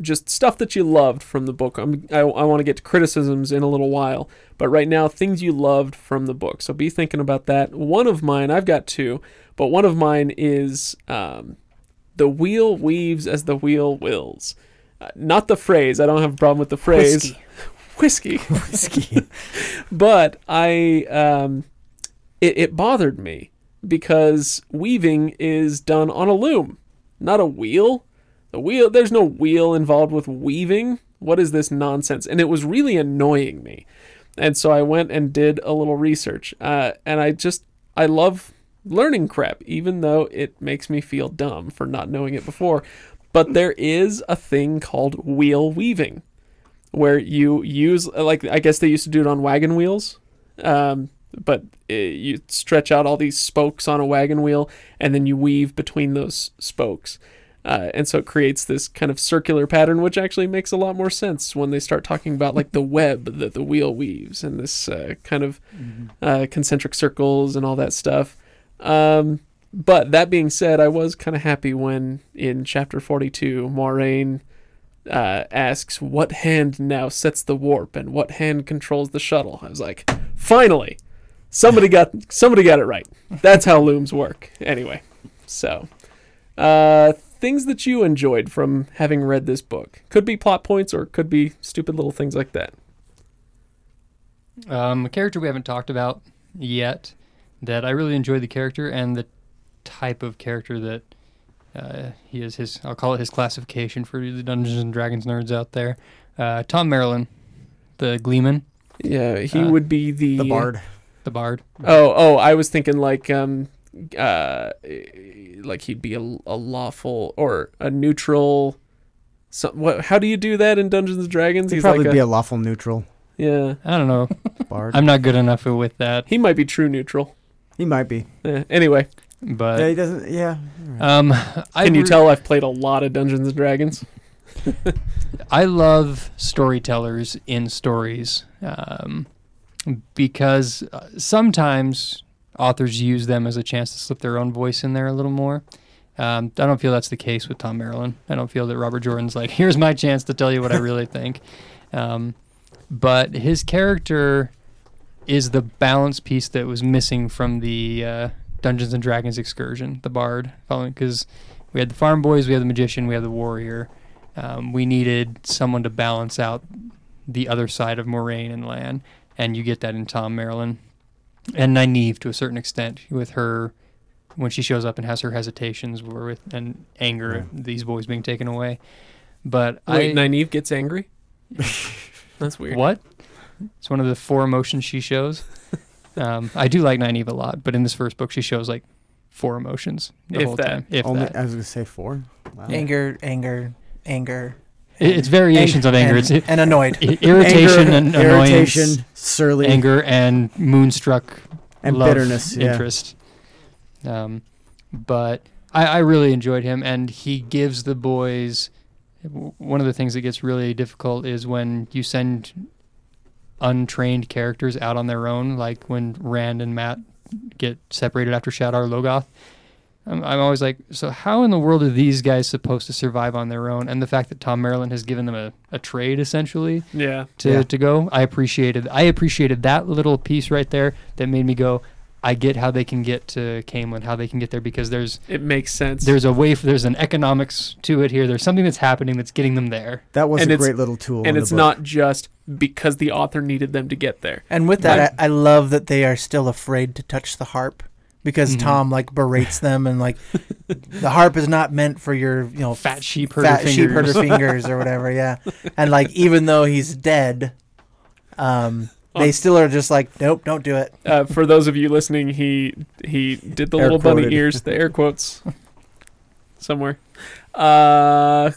just stuff that you loved from the book. I'm, I, I want to get to criticisms in a little while, but right now, things you loved from the book. So be thinking about that. One of mine, I've got two, but one of mine is um, the wheel weaves as the wheel wills. Uh, not the phrase. I don't have a problem with the phrase. Whiskey. Whiskey Whiskey. but I um, it, it bothered me because weaving is done on a loom, not a wheel. The wheel there's no wheel involved with weaving. What is this nonsense? And it was really annoying me. And so I went and did a little research. Uh, and I just I love learning crap, even though it makes me feel dumb for not knowing it before. But there is a thing called wheel weaving where you use like I guess they used to do it on wagon wheels, um, but you stretch out all these spokes on a wagon wheel and then you weave between those spokes, uh, and so it creates this kind of circular pattern, which actually makes a lot more sense when they start talking about like the web that the wheel weaves and this uh, kind of uh, concentric circles and all that stuff. Um, but that being said, I was kind of happy when in chapter 42, Moiraine uh, asks what hand now sets the warp and what hand controls the shuttle. I was like, finally, somebody got somebody got it right. That's how looms work. Anyway, so uh, things that you enjoyed from having read this book could be plot points or could be stupid little things like that. Um, a character we haven't talked about yet that I really enjoyed the character and the type of character that uh, he is. His I'll call it his classification for the Dungeons and Dragons nerds out there. Uh, Thom Merrilin, the Gleeman, Yeah, he Uh, would be the The bard. The Bard. Oh, oh, I was thinking like um, uh, like he'd be a, a lawful or a neutral. So, what? How do you do that in Dungeons and Dragons? He'd He's probably like be a, a lawful neutral yeah. I don't know. bard. I'm not good enough with that. He might be true neutral. he might be. Yeah. anyway, But yeah, he doesn't. Yeah. um, I can you re- tell I've played a lot of Dungeons and Dragons? I love storytellers in stories um, because uh, sometimes authors use them as a chance to slip their own voice in there a little more. Um, I don't feel that's the case with Thom Merrilin. I don't feel that Robert Jordan's like, here's my chance to tell you what I really think. Um, but his character is the balance piece that was missing from the uh, Dungeons and Dragons excursion, the bard, following because we had the farm boys, we had the magician, we had the warrior. Um, we needed someone to balance out the other side of Moiraine and Lan, and you get that in Thom Merrilin and Nynaeve to a certain extent with her when she shows up and has her hesitations were with and anger at these boys being taken away. But Wait, I Nynaeve gets angry. That's weird. what? It's one of the four emotions she shows. um, I do like Nynaeve a lot, but in this first book, she shows like four emotions the If whole that. time. If Only, that. I was gonna say four. Wow. Anger, anger, anger. It- it's variations of anger. And, It's and annoyed. irritation Anger, and annoyance, irritation, surly, anger and moonstruck and love, bitterness. Yeah. interest. Um, but I, I really enjoyed him, and he gives the boys. One of the things that gets really difficult is when you send untrained characters out on their own, like when Rand and Mat get separated after Shadar Logoth. I'm, I'm always like, so how in the world are these guys supposed to survive on their own? And the fact that Thom Merrilin has given them a, a trade essentially Yeah. to, Yeah. to go. I appreciated I appreciated that little piece right there that made me go. I get how they can get to Caemlyn, how they can get there because there's It makes sense. there's a way for, there's an economics to it here. There's something that's happening that's getting them there. That was And a great little tool. in and the it's book. not just because the author needed them to get there. And with that, I, I love that they are still afraid to touch the harp because Mhm. Thom like berates them and like the harp is not meant for your you know Fat sheep herder fat sheep fingers. herder fingers or whatever. Yeah, and like even though he's dead, um, they still are just like nope, don't do it. Uh, for those of you listening, he he did the Air little bunny ears, the air quotes, somewhere. Uh,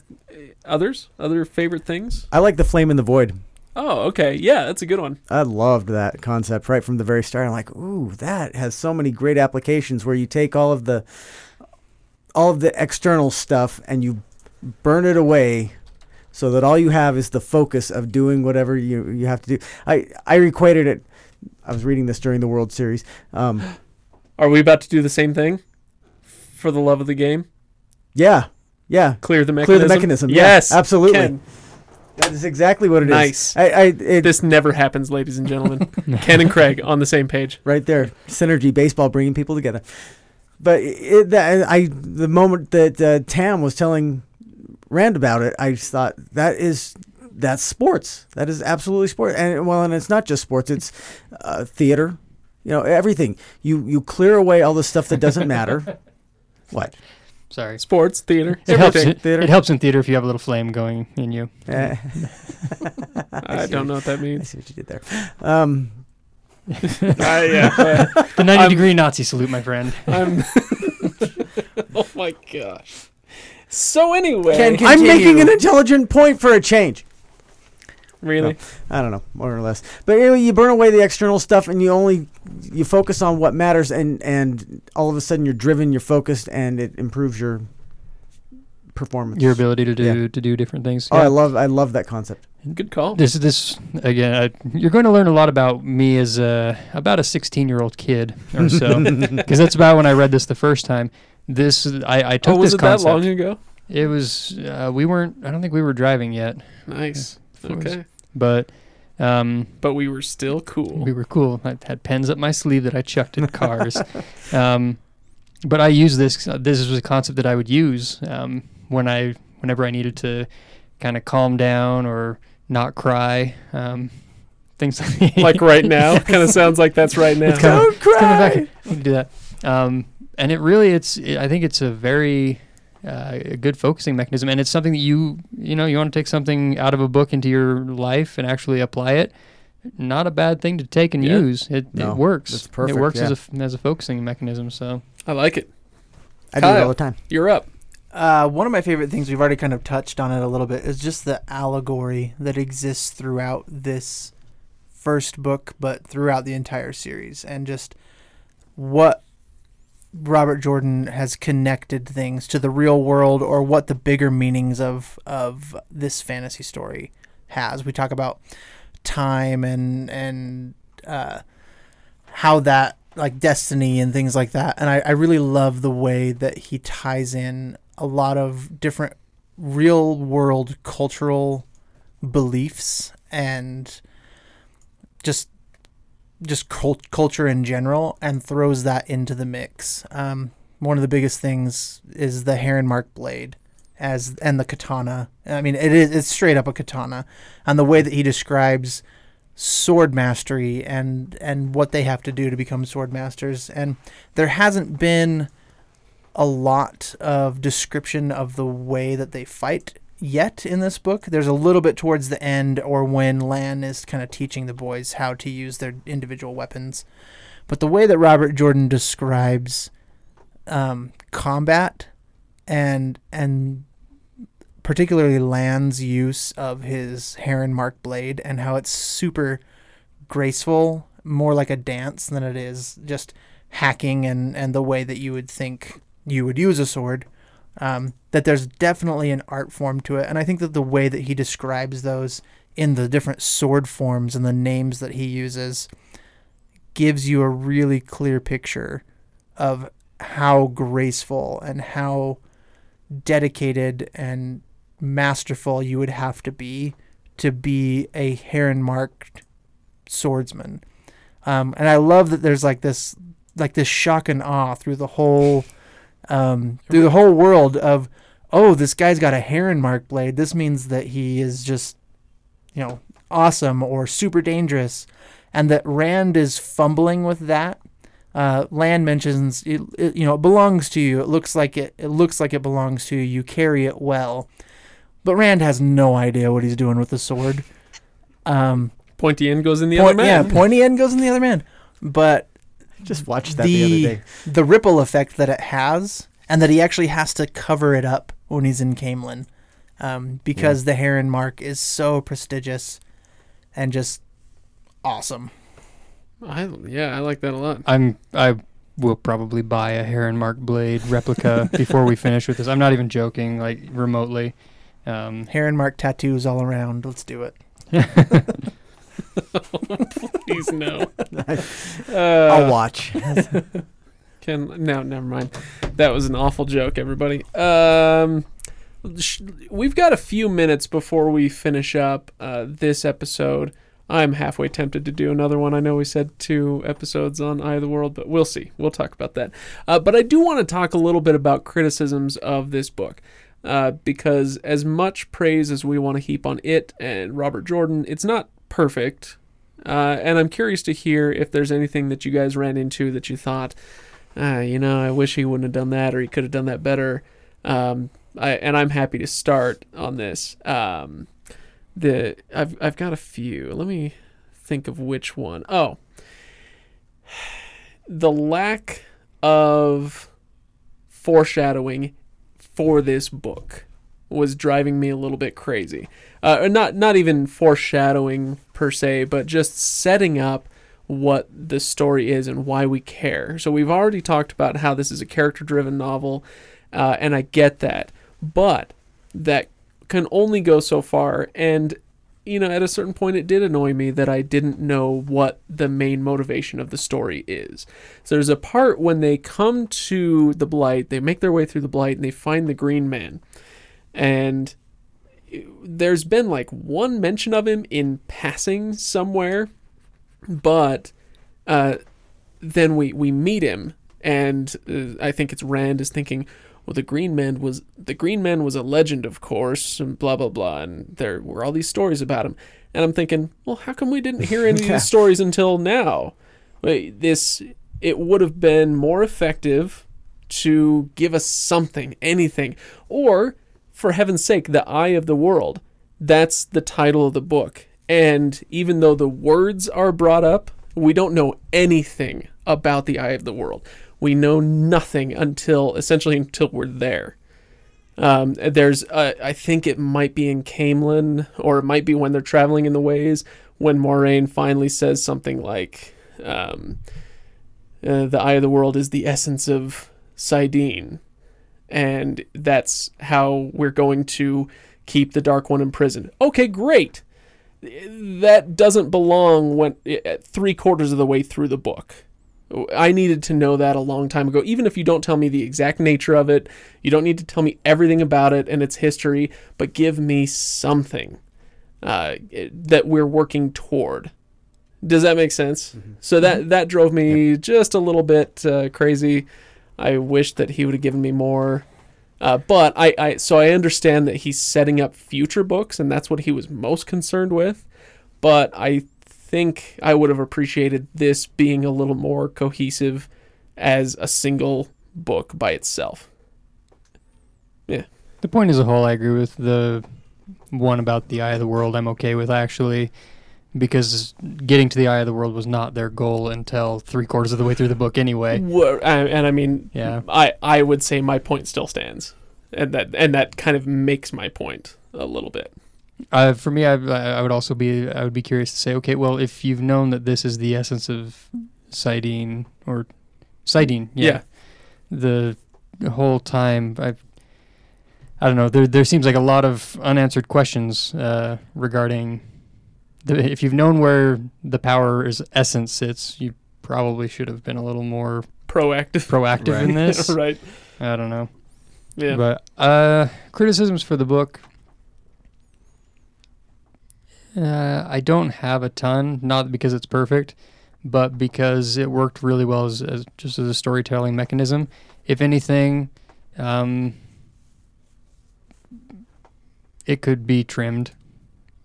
others, other favorite things. I like the flame in the void. Oh, okay, yeah, that's a good one. I loved that concept right from the very start. I'm like, ooh, that has so many great applications where you take all of the all of the external stuff and you burn it away so that all you have is the focus of doing whatever you you have to do. I I equated it I was reading this during the World Series. Um, Are we about to do the same thing? For the love of the game, yeah. Yeah. clear the mechanism. Clear the mechanism. yeah, Yes, absolutely. Kenn, That is exactly what it is. Nice. I, I it, this never happens, ladies and gentlemen. Kenn and Craig on the same page. right there synergy baseball bringing people together but it, that i the moment that uh, tam was telling rand about it i just thought that is that's sports that is absolutely sport and well and it's not just sports it's uh, theater you know everything you you clear away all the stuff that doesn't matter what Sorry. Sports, theater, It helps, everything. it, Theater. it helps in theater if you have a little flame going in you. Eh, I don't know what that i means. see what you did there um uh, yeah, uh, The 90 I'm- degree Nazi salute, my friend. I'm. oh my gosh. So anyway, Kenn, i'm making an intelligent point for a change really? I don't know, more or less. But anyway, you burn away the external stuff, and you only you focus on what matters, and and all of a sudden you're driven, you're focused, and it improves your performance. Your ability to do Yeah. to do different things. Oh, I love I love that concept. Good call. This this again. Uh, you're going to learn a lot about me as a about a 16 year old kid or so, because that's about when I read this the first time. This I, I took Oh, was this it that long ago? It was uh, we weren't. I don't think we were driving yet, Nice. It was- Okay. But um, But we were still cool. we were cool. I had pens up my sleeve that I chucked at cars. um, but I use this. uh, This was a concept that I would use um, when I whenever I needed to kind of calm down or not cry. Um, things like like right now. kind of sounds like that's right now. It's kinda- Don't It's coming back. cry. We can do that. Um, and it really, it's. It, I think it's a very uh, a good focusing mechanism, and it's something that you you know you want to take something out of a book into your life and actually apply it. Not a bad thing to take and Yeah. use. It, No, it works. that's perfect, It works as yeah. a f- as a focusing mechanism. So I like it. I do it all the time. You're up. Uh, one of my favorite things we've already kind of touched on it a little bit is just the allegory that exists throughout this first book, but throughout the entire series, and just what Robert Jordan has connected things to the real world, or what the bigger meanings of of this fantasy story has. We talk about time and and uh, how that like destiny and things like that. And I, I really love the way that he ties in a lot of different real world cultural beliefs and just just cult- culture in general and throws that into the mix. Um, one of the biggest things is the heron mark blade as and the katana. I mean, it is it's straight up a katana, and the way that he describes sword mastery and and what they have to do to become sword masters. And there hasn't been a lot of description of the way that they fight yet in this book. There's a little bit towards the end or when Lan is kind of teaching the boys how to use their individual weapons. But the way that Robert Jordan describes um, combat and and particularly Lan's use of his heron mark blade and how it's super graceful, more like a dance than it is just hacking and, and the way that you would think you would use a sword. Um, that there's definitely an art form to it, and I think that the way that he describes those in the different sword forms and the names that he uses gives you a really clear picture of how graceful and how dedicated and masterful you would have to be to be a heron marked swordsman. Um, and I love that there's like this like this shock and awe through the whole um, through the whole world of oh this guy's got a heron mark blade. This means that he is just you know awesome or super dangerous, and that Rand is fumbling with that. Uh, Lan mentions it, it, you know it belongs to you. It looks like it. It looks like it belongs to you. You carry it well, but Rand has no idea what he's doing with the sword. Um, Pointy end goes in the point- other yeah, man. pointy end goes in the other man. But Just watched that the, other day. the ripple effect that it has, and that he actually has to cover it up when he's in Caemlyn, um, because the heron mark is so prestigious and just awesome. I, yeah, I like that a lot. I'm I will probably buy a heron mark blade replica before we finish with this. I'm not even joking, like remotely. Um, Heron mark tattoos all around. Let's do it. Please no. I'll watch. Can no, never mind. That was an awful joke, everybody. Um, sh- we've got a few minutes before we finish up uh, this episode. I'm halfway tempted to do another one. I know we said two episodes on Eye of the World, but we'll see. We'll talk about that. Uh, but I do want to talk a little bit about criticisms of this book. Uh, because as much praise as we want to heap on it and Robert Jordan, it's not perfect. Uh, and I'm curious to hear if there's anything that you guys ran into that you thought, ah, you know, I wish he wouldn't have done that or he could have done that better. Um, I, and I'm happy to start on this. Um, the I've I've got a few. Let me think of which one. Oh, the lack of foreshadowing for this book was driving me a little bit crazy. Uh, not not even foreshadowing per se, but just setting up what the story is and why we care. So we've already talked about how this is a character-driven novel, uh, and I get that, but that can only go so far. And you know, at a certain point, it did annoy me that I didn't know what the main motivation of the story is. So there's a part when they come to the Blight, they make their way through the Blight, and they find the Green Man. And there's been like one mention of him in passing somewhere, but uh, then we, we meet him, and uh, I think it's Rand is thinking, well, the Green Man was the Green Man was a legend, of course, and blah blah blah, and there were all these stories about him. And I'm thinking, well, how come we didn't hear any of these stories until now? Wait, this it would have been more effective to give us something, anything, or for heaven's sake, the Eye of the World. That's the title of the book. And even though the words are brought up, we don't know anything about the Eye of the World. We know nothing until essentially until we're there. Um, there's, uh, I think it might be in Caemlyn, or it might be when they're traveling in the ways, when Moiraine finally says something like, um, uh, "The eye of the world is the essence of saidin," and that's how we're going to keep the Dark One in prison. Okay, great. That doesn't belong when at three quarters of the way through the book. I needed to know that a long time ago. Even if you don't tell me the exact nature of it, you don't need to tell me everything about it and its history, but give me something uh, eh, that we're working toward. Does that make sense? Mm-hmm. So that mm-hmm. that drove me just a little bit uh, crazy. I wish that he would have given me more. Uh, but I, I so I understand that he's setting up future books, and that's what he was most concerned with. But I think I would have appreciated this being a little more cohesive as a single book by itself. Yeah. The point as a whole, I agree with the one about the eye of the world. I'm okay with actually, because getting to the eye of the world was not their goal until three quarters of the way through the book, anyway. Wha- and and I mean, Yeah. I I would say my point still stands, and that and that kind of makes my point a little bit. Uh, for me, I, I would also be I would be curious to say, okay, well, if you've known that this is the essence of saidin or saidin, yeah, the whole time I've I don't know there there seems like a lot of unanswered questions uh, regarding the if you've known where the power is essence sits, you probably should have been a little more Proactive, proactive in this. right? I don't know. Yeah. But uh, criticisms for the book. Uh, I don't have a ton, not because it's perfect, but because it worked really well as, as just as a storytelling mechanism. If anything, um, it could be trimmed.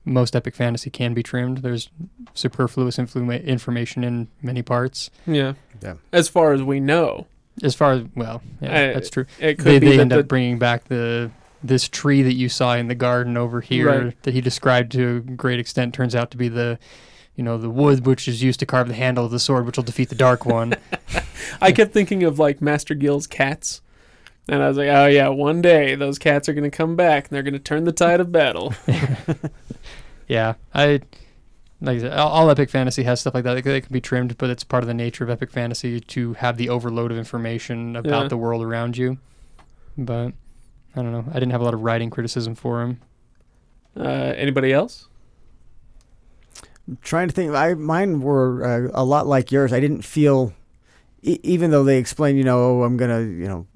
Most epic fantasy can be trimmed. There's superfluous influ- information in many parts. yeah. Yeah. As far as we know, As far as well, yeah, Uh, that's true. it could they, be they that end the, up bringing back the this tree that you saw in the garden over here Right. that he described to a great extent turns out to be the you know the wood which is used to carve the handle of the sword which will defeat the dark one I kept thinking of like Master Gill's cats. And I was like, oh yeah, one day those cats are going to come back and they're going to turn the tide of battle. yeah i like I said, all, all epic fantasy has stuff like that it can be trimmed but it's part of the nature of epic fantasy to have the overload of information about Yeah. the world around you but i don't know i didn't have a lot of writing criticism for him Uh, anybody else? I'm trying to think. I mine were uh, a lot like yours. I didn't feel, e- even though they explained, you know, oh, I'm gonna, you know,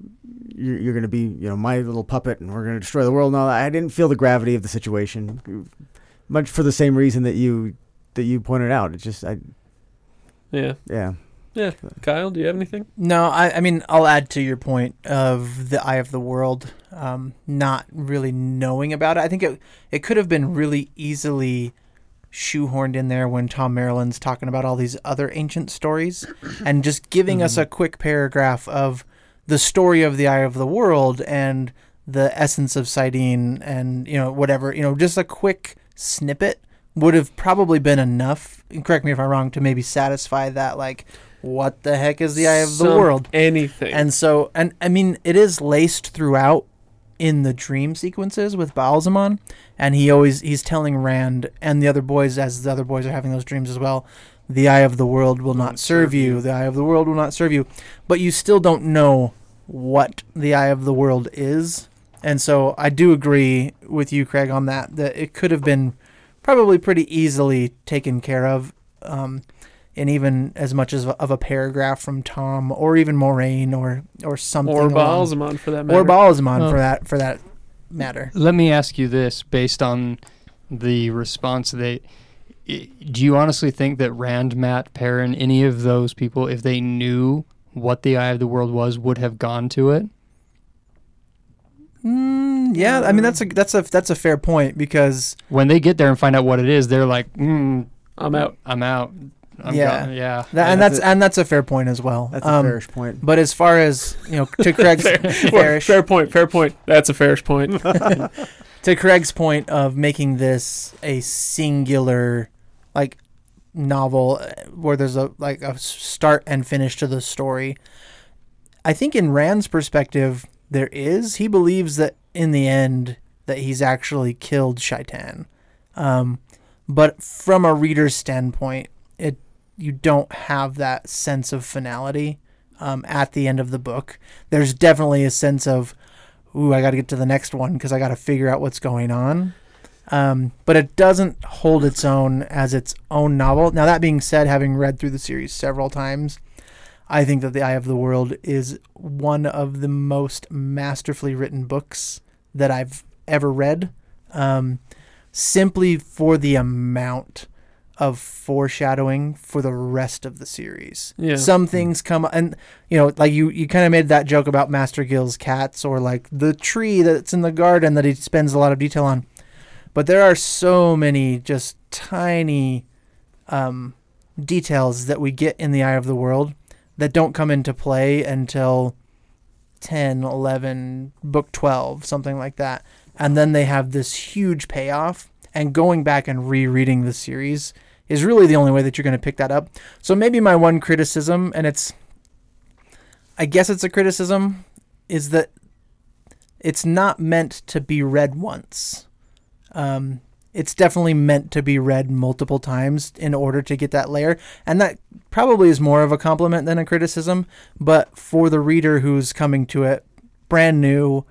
you're, you're gonna be, you know, my little puppet, and we're gonna destroy the world and all that. I didn't feel the gravity of the situation, much for the same reason that you that you pointed out. It's just, I, Yeah. yeah, Yeah. Kyle, do you have anything? No, I, I mean, I'll add to your point of the eye of the world, um, not really knowing about it. I think it it could have been really easily shoehorned in there when Thom Merrilin's talking about all these other ancient stories and just giving us a quick paragraph of the story of the eye of the world and the essence of saidin and you know whatever you know just a quick snippet would have probably been enough. Correct me if I'm wrong to maybe satisfy that like what the heck is the eye of the Some- world Anything. and so, and I mean, it is laced throughout in the dream sequences with Ba'alzamon, and he always he's telling Rand and the other boys as the other boys are having those dreams as well. The eye of the world will not serve you. The eye of the world will not serve you. But you still don't know what the eye of the world is, and so I do agree with you, Craig, on that. That it could have been probably pretty easily taken care of. Um, and even as much as of a paragraph from Thom, or even Moiraine, or or something, or along- Ba'alzamon for that matter. or Ba'alzamon Oh. for that for that matter. Let me ask you this based on the response they do you honestly think that Rand, Mat, Perrin, any of those people, if they knew what the Eye of the World was, would have gone to it? Mm, yeah, I mean that's a that's a that's a fair point because When they get there and find out what it is, they're like, mm, I'm out. I'm out. I'm Yeah. gone." yeah. that, and that's that's a- and that's a fair point as well. that's a Um, fairish point. But as far as you know, to Craig's Fair, fairish- fair point. Fair point. That's a fairish point. to Craig's point of making this a singular like novel uh, where there's a like a start and finish to the story I think in Rand's perspective, there is. He believes that in the end that he's actually killed Shai'tan. Um, but from a reader's standpoint, it you don't have that sense of finality um, at the end of the book. There's definitely a sense of, ooh, I got to get to the next one because I got to figure out what's going on. Um, but it doesn't hold its own as its own novel. Now, that being said, having read through the series several times, I think that The Eye of the World is one of the most masterfully written books that I've ever read, um, simply for the amount of foreshadowing for the rest of the series. Yeah. Some things come and you know, like you you kind of made that joke about Master Gill's cats or like the tree that's in the garden that he spends a lot of detail on. But there are so many just tiny um, details that we get in the Eye of the World that don't come into play until 10, 11, book 12, something like that. And then they have this huge payoff. And going back and rereading the series is really the only way that you're going to pick that up. So maybe my one criticism, and it's, I guess it's a criticism, is that it's not meant to be read once. Um, it's definitely meant to be read multiple times in order to get that layer. And that probably is more of a compliment than a criticism. But for the reader who's coming to it brand new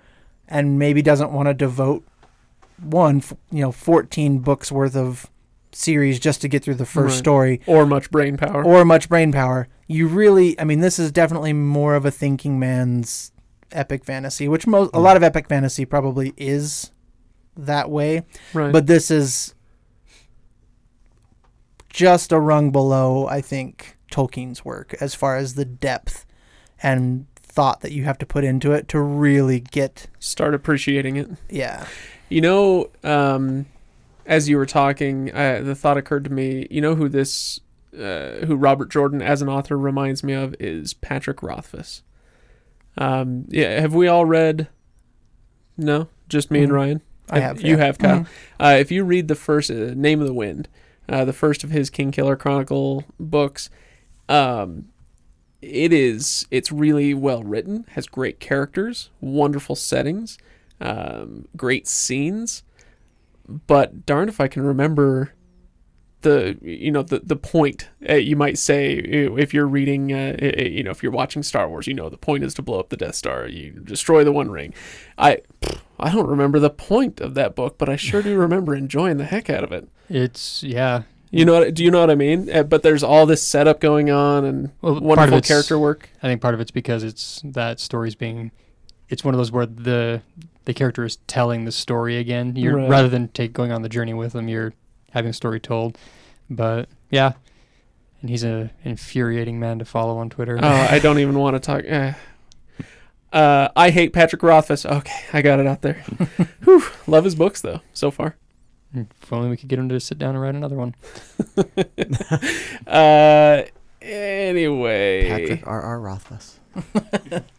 and maybe doesn't want to devote one, you know, 14 books worth of series just to get through the first Right. story or much brain power. or much brain power, you really, I mean, this is definitely more of a thinking man's epic fantasy, which most, a mm. lot of epic fantasy probably is that way. right. But this is just a rung below, I think, Tolkien's work as far as the depth and thought that you have to put into it to really get, start appreciating it. yeah. You know, um, as you were talking, uh, the thought occurred to me. You know who this, uh, who Robert Jordan as an author reminds me of is Patrick Rothfuss. Um, yeah, have we all read? No, just me and Mhm. Ryan. I have. You yeah. have, Kyle. Mhm. Uh, if you read the first uh, Name of the Wind, uh, the first of his Kingkiller Chronicle books, um, it is it's really well written, has great characters, wonderful settings, um, great scenes. But darn if I can remember the you know the the point uh, you might say if you're reading uh, you know if you're watching Star Wars you know the point is to blow up the Death Star you destroy the One Ring I I don't remember the point of that book but I sure do remember enjoying the heck out of it It's yeah. you know what, do you know what I mean uh, but there's all this setup going on and Well, wonderful character work I think part of it's because it's that story's being. It's one of those where the the character is telling the story again. You're Right. rather than take going on the journey with them. You're having a story told. But yeah, and he's a infuriating man to follow on Twitter. oh I don't even want to talk eh. uh, I hate Patrick Rothfuss okay I got it out there Whew, love his books though so far if only we could get him to sit down and write another one. Uh, anyway, Patrick R. R. Rothfuss.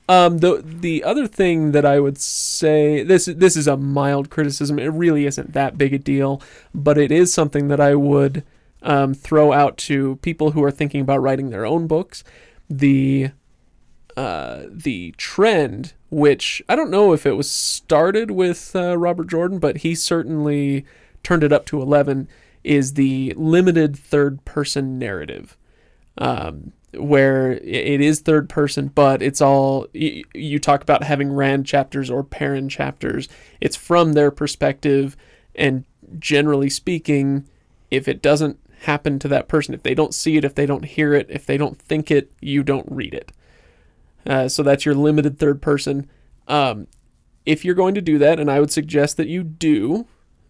Um, the the other thing that I would say this this is a mild criticism. It really isn't that big a deal, but it is something that I would um, throw out to people who are thinking about writing their own books. The uh, the trend, which I don't know if it was started with uh, Robert Jordan, but he certainly turned it up to eleven. Is the limited third person narrative um, where it is third person, but it's all you, talk about having Rand chapters or Perrin chapters. It's from their perspective, and generally speaking, if it doesn't happen to that person, if they don't see it, if they don't hear it, if they don't think it, you don't read it. Uh, so that's your limited third person. Um, if you're going to do that, and I would suggest that you do,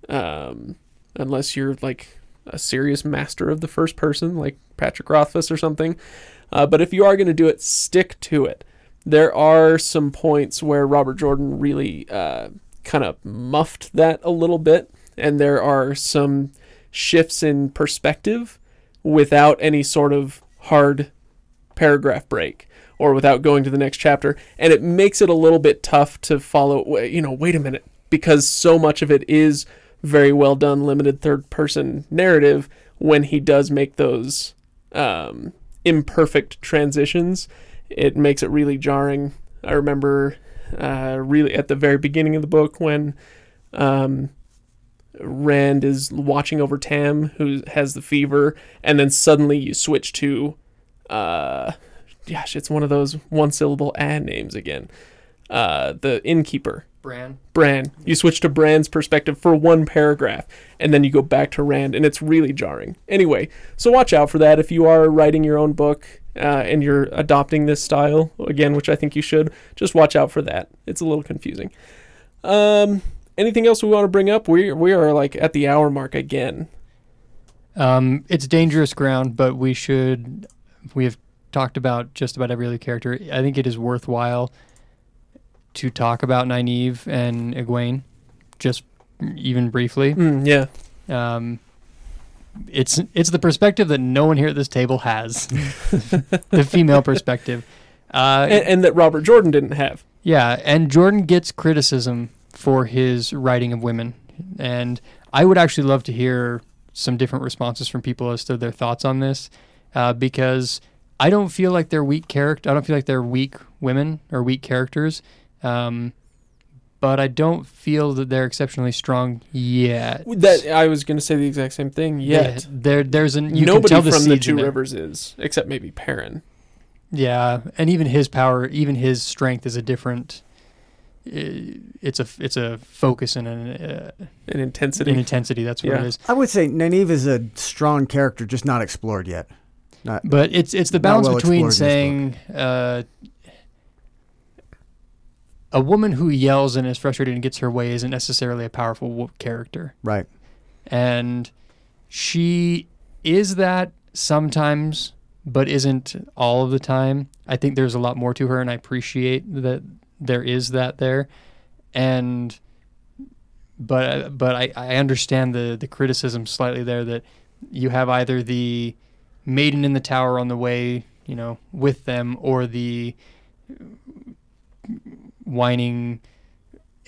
um, unless you're like a serious master of the first person, like Patrick Rothfuss or something. Uh, but if you are going to do it, stick to it. There are some points where Robert Jordan really uh, kind of muffed that a little bit, and there are some shifts in perspective without any sort of hard paragraph break or without going to the next chapter and it makes it a little bit tough to follow you know wait a minute because so much of it is very well done limited third person narrative when he does make those um, imperfect transitions it makes it really jarring. I remember uh, really at the very beginning of the book when um, Rand is watching over Tam, who has the fever, and then suddenly you switch to, uh, gosh, it's one of those one syllable ad names again. Uh, the innkeeper, Bran. Bran. You switch to Bran's perspective for one paragraph, and then you go back to Rand, and it's really jarring. Anyway, so watch out for that if you are writing your own book uh, and you're adopting this style again, which I think you should. Just watch out for that. It's a little confusing. Um, anything else we want to bring up? We we are like at the hour mark again. Um, it's dangerous ground, but we should. We have talked about just about every other character. I think it is worthwhile to talk about Nynaeve and Egwene, just even briefly. Mm, yeah, Um, it's it's the perspective that no one here at this table has, the female perspective. Uh, and, and that Robert Jordan didn't have. yeah, and Jordan gets criticism for his writing of women, and I would actually love to hear some different responses from people as to their thoughts on this, uh, because I don't feel like they're weak character. I don't feel like they're weak women or weak characters, um, but I don't feel that they're exceptionally strong yet. That I was going to say the exact same thing. Yet there, there's an you nobody can tell the from the seeds two rivers is, except maybe Perrin. Yeah, and even his power, even his strength is a different. It's a it's a focus and an, uh, in intensity. an intensity. That's what Yeah. it is. I would say Nynaeve is a strong character, just not explored yet. Not, But it's it's the balance well between saying uh, a woman who yells and is frustrated and gets her way isn't necessarily a powerful character. right. and she is that sometimes but isn't all of the time i think there's a lot more to her and i appreciate that there is that there and but but i, I understand the the criticism slightly there that you have either the maiden in the tower on the way you know with them or the whining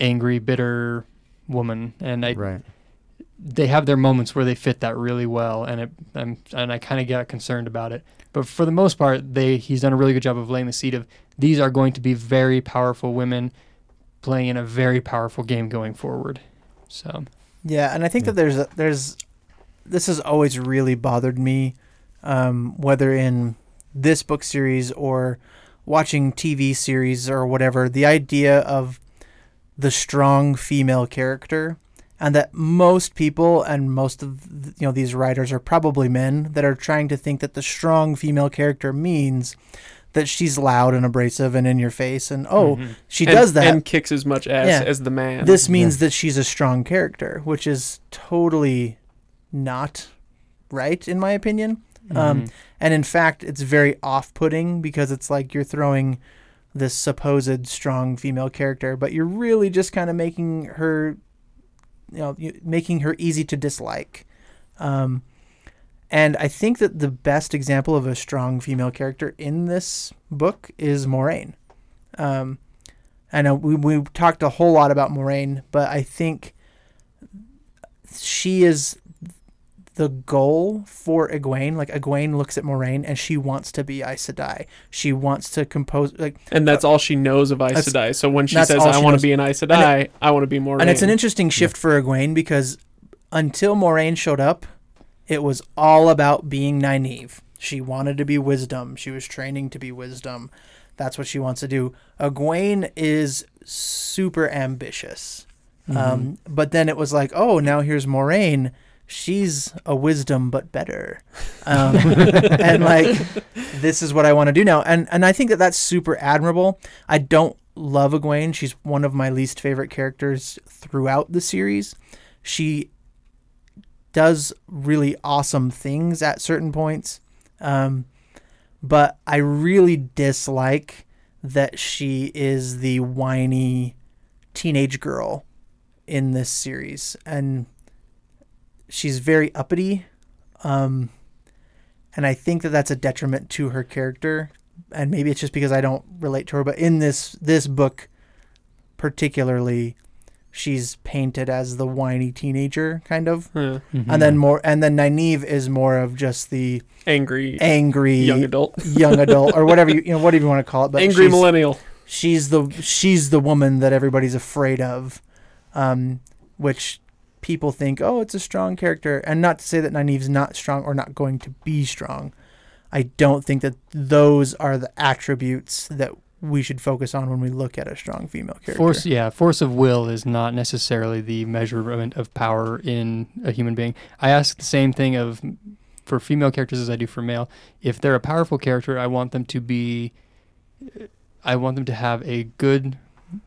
angry bitter woman and i Right. they have their moments where they fit that really well, and it I'm, and I kind of got concerned about it. But for the most part, they he's done a really good job of laying the seed of these are going to be very powerful women playing in a very powerful game going forward. So Yeah, and I think that there's a, there's this has always really bothered me, um, whether in this book series or watching TV series or whatever. The idea of the strong female character, and that most people and most of you know these writers are probably men that are trying to think that the strong female character means that she's loud and abrasive and in your face, and oh, she And- does that and kicks as much ass Yeah. as the man. this means that she's a strong character, which is totally not right in my opinion. Um, Mhm. And in fact, it's very off-putting because it's like you're throwing this supposed strong female character, but you're really just kind of making her, you know, making her easy to dislike. Um, and I think that the best example of a strong female character in this book is Moiraine. Um, I know we we talked a whole lot about Moiraine, but I think she is the goal for Egwene. Like Egwene looks at Moiraine and she wants to be Aes Sedai. She wants to compose like and that's all she knows of Aes Sedai. So when she says, "I she want knows. to be an Aes Sedai," I want to be more. and it's an interesting shift for Egwene because until Moiraine showed up, it was all about being Nynaeve. She wanted to be wisdom. She was training to be wisdom. That's what she wants to do. Egwene is super ambitious. Um, but then it was like, oh, now here's Moiraine. She's a wisdom, but better. Um, and like, this is what I want to do now. And and I think that that's super admirable. I don't love Egwene. She's one of my least favorite characters throughout the series. She does really awesome things at certain points. Um, but I really dislike that she is the whiny teenage girl in this series. And she's very uppity. Um, and I think that that's a detriment to her character. And maybe it's just because I don't relate to her. But in this this book, particularly, she's painted as the whiny teenager kind of. Yeah. Mhm. And then more and then Nynaeve is more of just the Angry angry young adult. young adult or whatever you, you know whatever you want to call it but Angry she's, millennial. she's the she's the woman that everybody's afraid of um which people think oh it's a strong character and not to say that Nynaeve's not strong or not going to be strong I don't think that those are the attributes that we should focus on when we look at a strong female character Force, yeah, force of will is not necessarily the measurement of power in a human being. I ask the same thing of for female characters as I do for male. If they're a powerful character, I want them to be, I want them to have a good,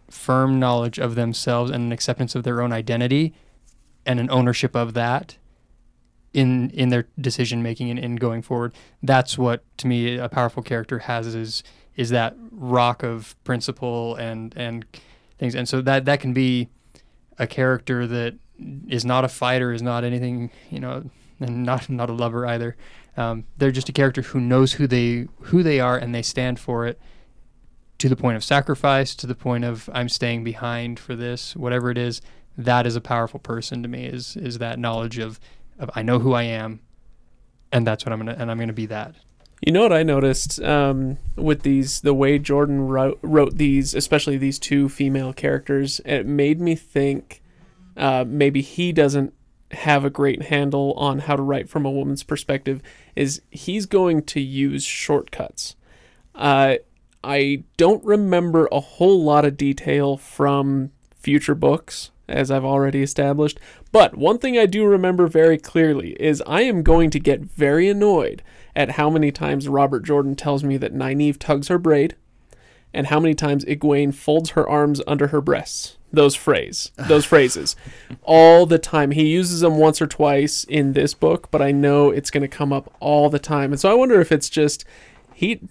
firm knowledge of themselves and an acceptance of their own identity, and an ownership of that. In, in their decision making and in going forward, that's what to me a powerful character has is is that rock of principle and and things and so that that can be a character that is not a fighter is not anything you know and not not a lover either um, they're just a character who knows who they who they are and they stand for it to the point of sacrifice to the point of i'm staying behind for this whatever it is that is a powerful person to me is is that knowledge of of i know who i am and that's what i'm gonna and i'm gonna be that You know what I noticed um, with these, the way Jordan wrote, wrote these, especially these two female characters, it made me think uh, maybe he doesn't have a great handle on how to write from a woman's perspective. Is he's going to use shortcuts? Uh, I don't remember a whole lot of detail from future books, as I've already established. But one thing I do remember very clearly is I am going to get very annoyed at how many times Robert Jordan tells me that Nynaeve tugs her braid, and how many times Egwene folds her arms under her breasts. Those phrase, those phrases, all the time. He uses them once or twice in this book, but I know it's going to come up all the time. And so I wonder if it's just he,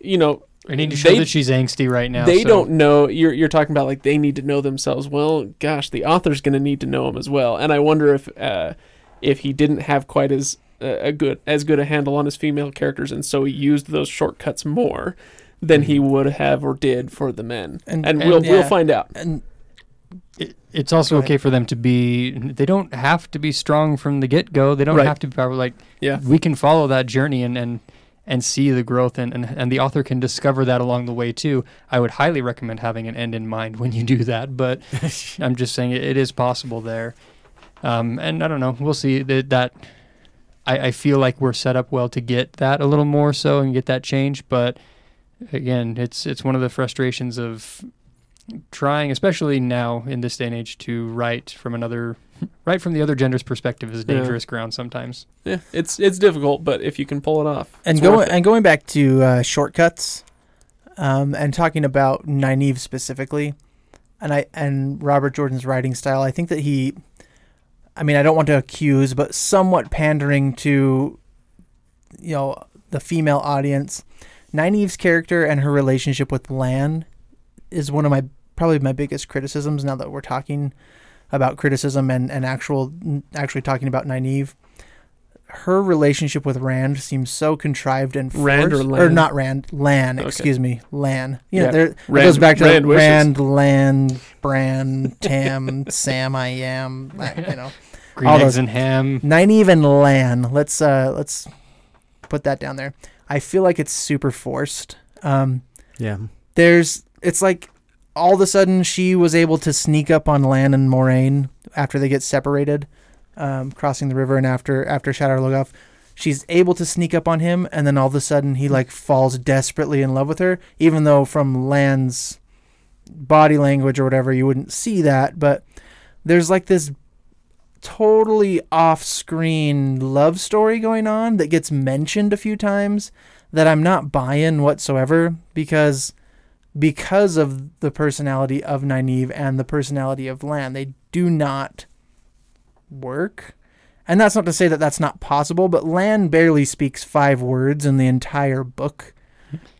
you know, i need to show They- that she's angsty right now they so- don't know you're you're talking about like they need to know themselves. Well gosh the author's going to need to know them as well. And i wonder if uh if he didn't have quite as uh, a good as good a handle on his female characters and so he used those shortcuts more than he would have or did for the men. And, And- we'll and- we'll find out. And it, it's also okay for them to be they don't have to be strong from the get-go. They don't Right. have to be powerful like yeah. we can follow that journey and and and see the growth and, and and the author can discover that along the way too. I would highly recommend having an end in mind when you do that but i'm just saying it, it is possible there. Um, and i don't know. We'll see. That that I, I feel like we're set up well to get that a little more so and get that change but again it's it's one of the frustrations of trying especially now in this day and age to write from another right from the other gender's perspective is Yeah. dangerous ground sometimes yeah it's it's difficult but if you can pull it off and it's going worth it. and going back to uh, shortcuts, um, and talking about Nynaeve specifically, and I and Robert Jordan's writing style, I think that he, I mean, I don't want to accuse, but somewhat pandering to, you know, the female audience. Nynaeve's character and her relationship with Lan is one of my probably my biggest criticisms. Now that we're talking about criticism and and actual actually talking about Nynaeve her relationship with Rand seems so contrived and forced. Rand or or not Rand, Lan. Okay. Excuse me, Lan. You know, Yeah. there it goes back to Rand wishes. Rand, Lan, Bran, Tam, Sam. I am. You know, green All eggs those- and ham Nynaeve and Lan. Let's uh let's put that down there. I feel like it's super forced. Um, Yeah. there's it's like all of a sudden she was able to sneak up on Lan and Moiraine after they get separated, um, crossing the river and after after Shadar Logoth. She's able to sneak up on him, and then all of a sudden he like falls desperately in love with her, even though from Lan's body language or whatever you wouldn't see that. But there's like this totally off-screen love story going on that gets mentioned a few times that I'm not buying whatsoever because because of the personality of Nynaeve and the personality of Lan, they do not work. And that's not to say that that's not possible, but Lan barely speaks five words in the entire book.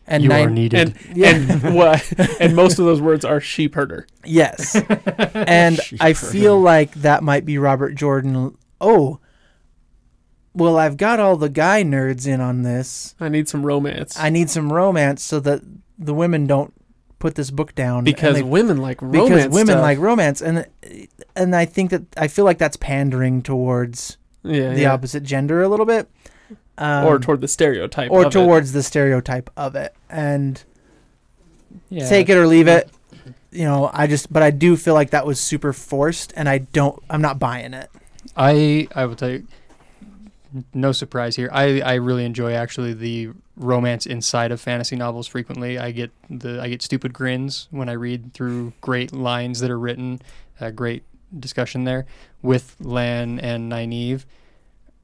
And you are needed and yeah, and what and most of those words are sheep herder yes. and I feel like that might be Robert Jordan. Oh, well, I've got all the guy nerds in on this. i need some romance I need some romance so that the women don't put this book down because they- women like romance. because women stuff. like romance and and I think that I feel like that's pandering towards yeah, the yeah. opposite gender a little bit, um, or toward the stereotype, or of it. towards the stereotype of it, and Yeah. take it or leave it. You know, I just but I do feel like that was super forced, and I don't. I'm not buying it. I I will tell you, no surprise here. I I really enjoy actually the romance inside of fantasy novels. Frequently, I get the I get stupid grins when I read through great lines that are written, uh, great discussion there with Lan and Nynaeve.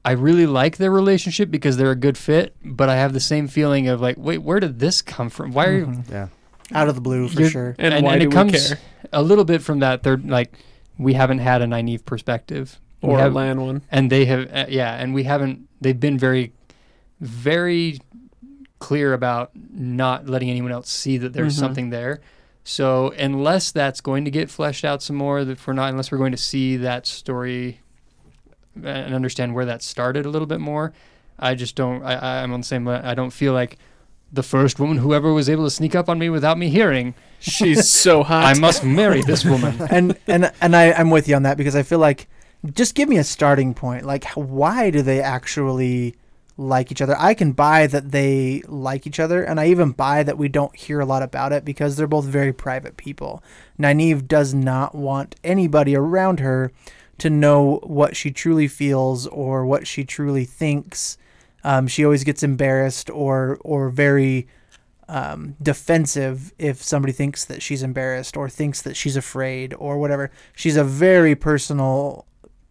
I really like their relationship because they're a good fit, but I have the same feeling of like, wait, where did this come from? Why are you? Mhm. Yeah. Out of the blue for You're- sure. And, And- why and do it we comes- care? A little bit from that, they're like, we haven't had a Nynaeve perspective. We Or a Lan one. and they have uh, yeah and we haven't they've been very very clear about not letting anyone else see that there's Mhm. something there so unless that's going to get fleshed out some more if we're not unless we're going to see that story and understand where that started a little bit more i just don't i I- i'm on the same i don't feel like the first woman whoever was able to sneak up on me without me hearing She's so hot. i must marry this woman and and and I, I'm with you on that because I feel like just give me a starting point. Like, why do they actually like each other? I can buy that they like each other, and I even buy that we don't hear a lot about it because they're both very private people. Nynaeve does not want anybody around her to know what she truly feels or what she truly thinks. Um, she always gets embarrassed or or very um, defensive if somebody thinks that she's embarrassed or thinks that she's afraid or whatever. She's a very personal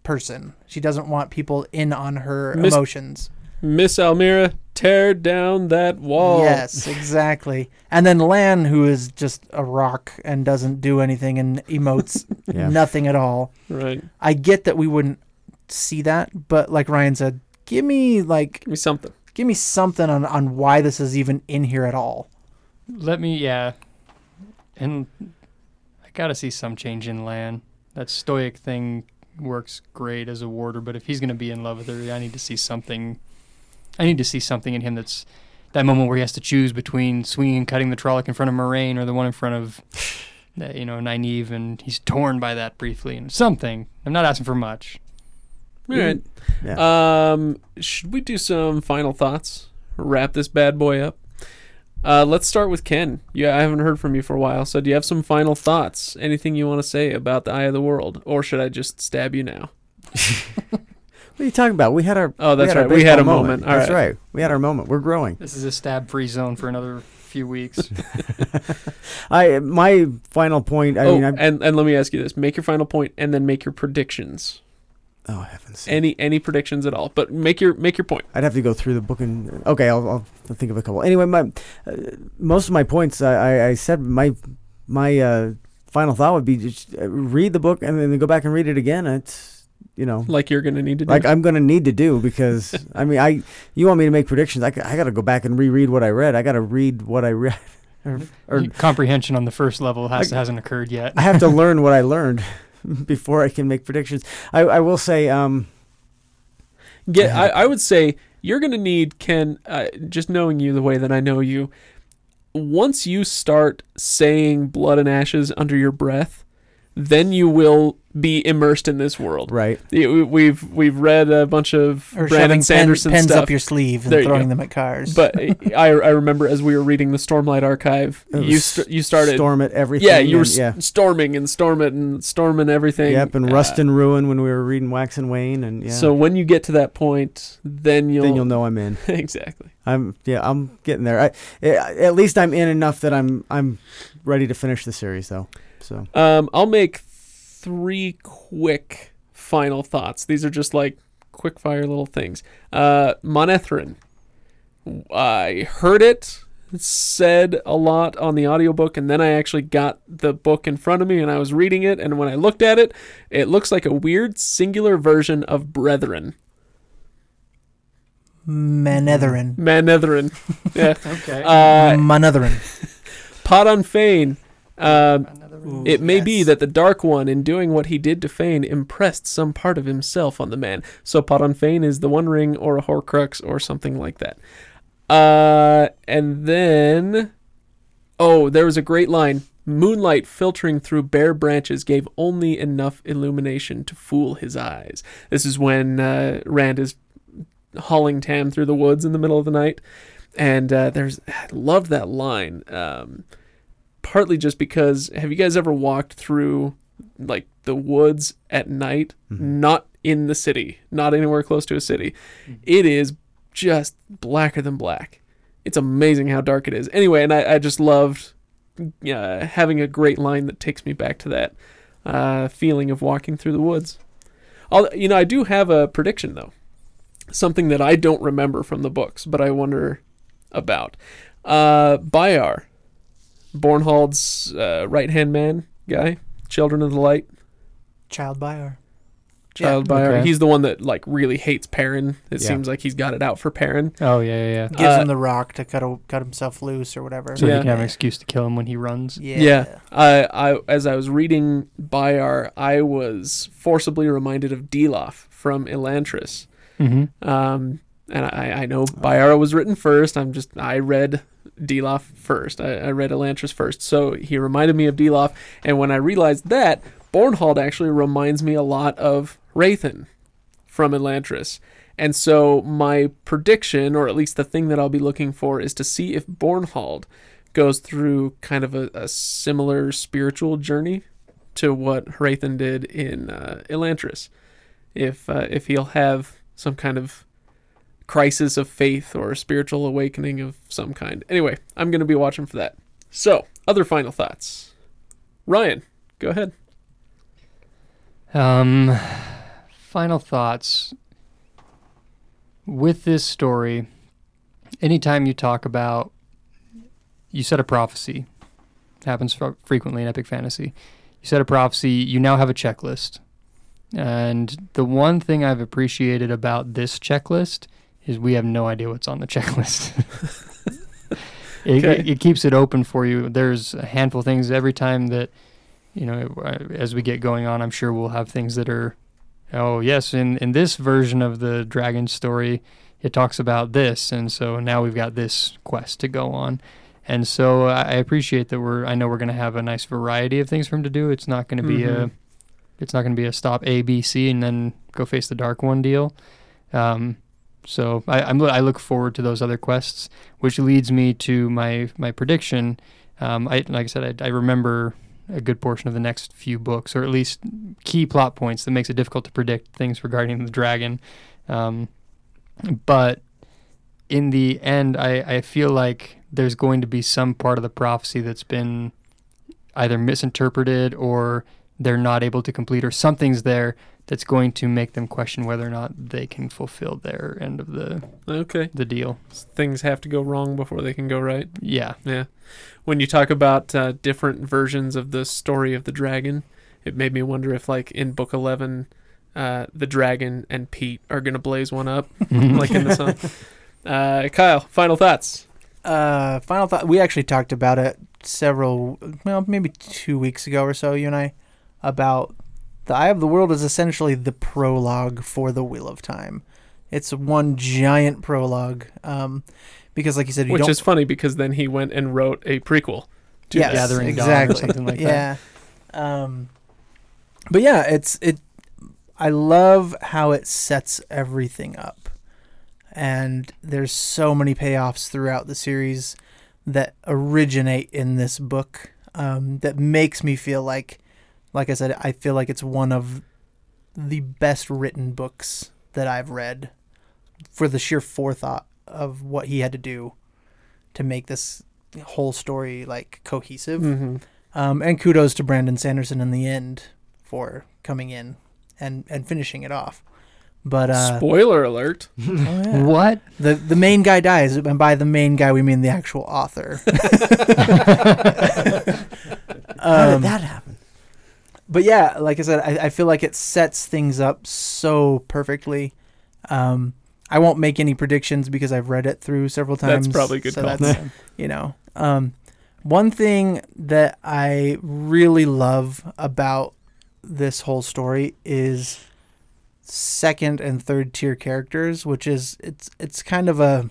person. She doesn't want people in on her Miss- emotions. Miss Almira, tear down that wall. Yes, exactly. And then Lan, who is just a rock and doesn't do anything and emotes Yeah. nothing at all. Right. I get that we wouldn't see that, but like Ryan said, give me like Give me something. give me something on on why this is even in here at all. Let me, yeah. And I gotta see some change in Lan. That stoic thing works great as a warder, but if he's gonna be in love with her, I need to see something. I need to see something in him that's that moment where he has to choose between swinging and cutting the Trolloc in front of Moiraine or the one in front of, you know, Nynaeve, and he's torn by that briefly. And something. I'm not asking for much. All right. Yeah. Um, should we do some final thoughts? Wrap this bad boy up. Uh, let's start with Kenn. Yeah, I haven't heard from you for a while, so do you have some final thoughts? Anything you want to say about the Eye of the World, or should I just stab you now? What are you talking about? We had our. Oh, that's had our right. We had a baseball moment. All that's right. right. We had our moment. We're growing. This is a stab-free zone for another few weeks. I my final point. I oh, mean, I, and and let me ask you this: make your final point, and then make your predictions. Oh heavens. Any any predictions at all? But make your make your point. I'd have to go through the book and okay, I'll, I'll think of a couple. Anyway, my uh, most of my points I, I, I said my my uh, final thought would be just uh, read the book and then go back and read it again. It's you know Like you're gonna need to do. like I'm gonna need to do because I mean I you want me to make predictions I, got to go back and reread what I read. I got to read what I read. or, or Comprehension on the first level has, I- hasn't occurred yet. I have to learn what I learned before I can make predictions. I, I will say um Get, I, I would say you're going to need Kenn. Uh, just knowing you the way that I know you, once you start saying "blood and ashes" under your breath, then you will be immersed in this world. right. We've we've read a bunch of Or Brandon shoving pen, pens stuff. up your sleeve and There throwing them at cars. but I, I remember as we were reading the Stormlight Archive, you st- you started storm at everything. yeah you were and- s- yeah. storming and storm it and storming everything. Yep, and Uh, Rust and Ruin when we were reading Wax and Wayne, and yeah. So when you get to that point, then you'll then you'll know I'm in. exactly. I'm yeah, I'm getting there. I, at least I'm in enough that I'm I'm ready to finish the series though. So Um, I'll make three quick final thoughts. These are just like quick fire little things. Uh, Monethrin. I heard it said a lot on the audiobook and then I actually got the book in front of me and I was reading it and when I looked at it, it looks like a weird singular version of Brethren. Manetherin. Manethrin. Yeah. Okay. Uh, Manetherin. Padan Fain. Um, Ooh, It may be that the Dark One, in doing what he did to Fain, impressed some part of himself on the man. So Padan Fain is the One Ring or a Horcrux or something like that. Uh, and then Oh, there was a great line. Moonlight filtering through bare branches gave only enough illumination to fool his eyes. This is when uh, Rand is hauling Tam through the woods in the middle of the night, and uh, there's I love that line. Um, partly just because have you guys ever walked through like the woods at night, not in the city, not anywhere close to a city? It is just blacker than black. It's amazing how dark it is. Anyway, and I, I just loved uh, having a great line that takes me back to that uh, feeling of walking through the woods. I'll, you know, I do have a prediction though, something that I don't remember from the books, but I wonder about. Uh, Bayar, Bornhald's uh, right hand man guy, Children of the Light, Child Byar. Child Yeah. Bayar. Okay. He's the one that like really hates Perrin. It Yeah. seems like he's got it out for Perrin. Oh yeah, yeah, yeah. Gives Uh, him the rock to cut a, cut himself loose or whatever. So Yeah. he can have an excuse to kill him when he runs. Yeah. Yeah. I, I as I was reading Bayar, I was forcibly reminded of Dilaf from Elantris. Mm-hmm. Um, and I, I know Bayara was written first. I'm just I read Dilaf first. I, I read Elantris first, so he reminded me of Dilaf. And when I realized that, Bornhald actually reminds me a lot of Hrathen from Elantris. And so my prediction, or at least the thing that I'll be looking for, is to see if Bornhald goes through kind of a, a similar spiritual journey to what Hrathen did in uh, Elantris. If uh, if he'll have some kind of crisis of faith or a spiritual awakening of some kind. Anyway, I'm going to be watching for that. So, other final thoughts. Ryan, go ahead. Um, final thoughts. With this story, anytime you talk about, you set a prophecy, happens frequently in epic fantasy. You set a prophecy, you now have a checklist. And the one thing I've appreciated about this checklist is we have no idea what's on the checklist. it, Okay. it, it keeps it open for you. There's a handful of things every time that you know, as we get going on, I'm sure we'll have things that are, oh yes, in in this version of the dragon story, it talks about this, and so now we've got this quest to go on, and so I appreciate that we're. I know we're going to have a nice variety of things for him to do. It's not going to be a, Mhm. it's not going to be a stop A B C and then go face the dark one deal. Um, so I, I'm I look forward to those other quests, which leads me to my my prediction. Um, I like I said, I, I remember a good portion of the next few books, or at least key plot points that makes it difficult to predict things regarding the dragon. Um, but in the end, I, I feel like there's going to be some part of the prophecy that's been either misinterpreted or they're not able to complete, or something's there that's going to make them question whether or not they can fulfill their end of the Okay. the deal. Things have to go wrong before they can go right. Yeah. Yeah. When you talk about uh, different versions of the story of the dragon, it made me wonder if, like, in book 11, uh, the dragon and Pete are going to blaze one up, like in the sun. Uh, Kyle, final thoughts. Uh, final thought. We actually talked about it several, well, maybe two weeks ago or so. You and I about the Eye of the World is essentially the prologue for the Wheel of Time. It's one giant prologue. Um, because like you said, you Which is funny because then he went and wrote a prequel to yes. Gathering Dawn or something like that. yeah. Um, but yeah, it's it. I love how it sets everything up, and there's so many payoffs throughout the series that originate in this book um, that makes me feel like, like I said, I feel like it's one of the best written books that I've read for the sheer forethought of what he had to do to make this whole story like cohesive. hmm Um, and kudos to Brandon Sanderson in the end for coming in and, and finishing it off. But uh, Spoiler alert. oh, yeah. What? the the main guy dies, and by the main guy we mean the actual author. How did um, that happen? But yeah, like I said, I, I feel like it sets things up so perfectly. Um, I won't make any predictions because I've read it through several times. That's times. probably a good so call. That's, you know, um, one thing that I really love about this whole story is second and third tier characters, which is it's it's kind of a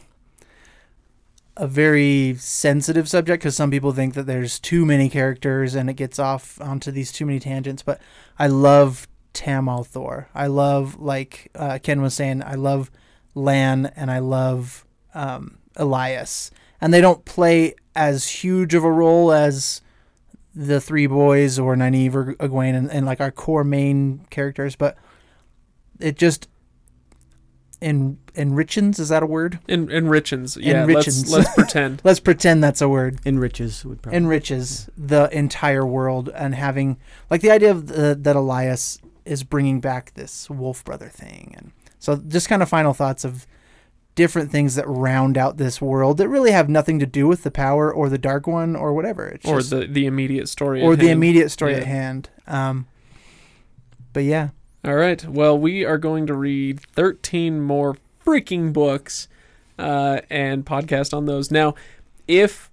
a very sensitive subject because some people think that there's too many characters and it gets off onto these too many tangents. But I love Tam Thor. I love, like uh, Kenn was saying, I love Lan and I love um, Elyas. And they don't play as huge of a role as the three boys or Nynaeve or Egwene and, and like our core main characters, but it just en- enrichens. Is that a word? En- enrichens. Yeah, Enrichens. let's let's pretend. Let's pretend that's a word. Enriches would probably. Enriches the entire world and having like the idea of the, that Elyas is bringing back this wolf brother thing, and so just kind of final thoughts of different things that round out this world that really have nothing to do with the power or the dark one or whatever. It's or just- the the immediate story. or at the hand. immediate story Yeah. at hand. Um, but yeah, All right. Well, we are going to read 13 more freaking books uh, and podcast on those. Now, if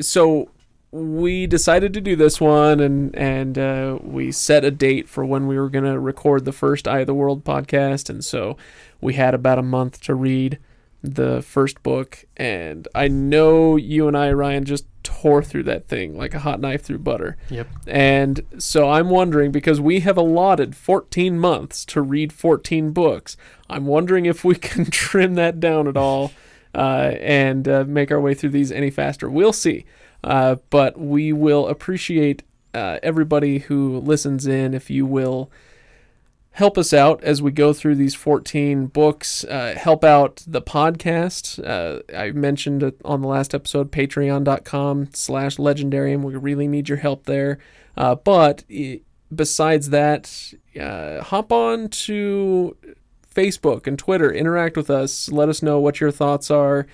so, we decided to do this one, and and uh, we set a date for when we were going to record the first Eye of the World podcast, and so we had about a month to read the first book, and I know you and I, Ryan, just tore through that thing like a hot knife through butter. Yep. And so I'm wondering because we have allotted 14 months to read 14 books. I'm wondering if we can trim that down at all uh, and uh, make our way through these any faster. We'll see. Uh, but we will appreciate uh, everybody who listens in if you will help us out as we go through these 14 books uh, help out the podcast. Uh, i mentioned on the last episode patreon.com slash legendarium. We really need your help there. Uh, but besides that uh, hop on to facebook and twitter. Interact with us. Let us know what your thoughts are.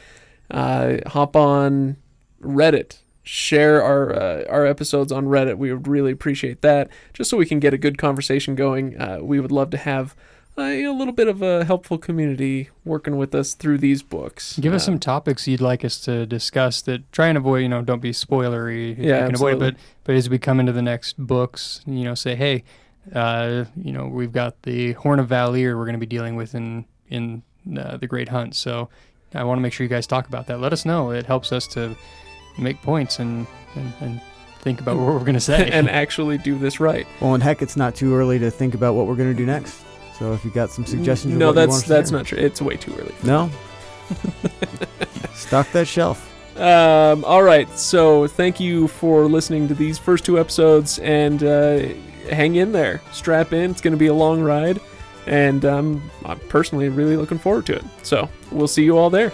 Uh, hop on reddit share our uh, our episodes on Reddit. We would really appreciate that, just so we can get a good conversation going. Uh, we would love to have uh, a little bit of a helpful community working with us through these books. Give us Uh, some topics you'd like us to discuss that try and avoid, you know, don't be spoilery. Yeah, you can avoid but but as we come into the next books, you know, say, hey, uh, you know, we've got the Horn of Valere we're going to be dealing with in in uh, the Great Hunt. So I want to make sure you guys talk about that. Let us know. It helps us to make points and and, and think about what we're going to say. and actually do this right. Well, and heck, it's not too early to think about what we're going to do next. So if you got some suggestions, of No, what that's want that's do. not true. It's way too early. No. Stock that shelf. Um, all right. So thank you for listening to these first two episodes, and uh, hang in there, strap in. It's going to be a long ride, and um, I'm personally really looking forward to it. So we'll see you all there.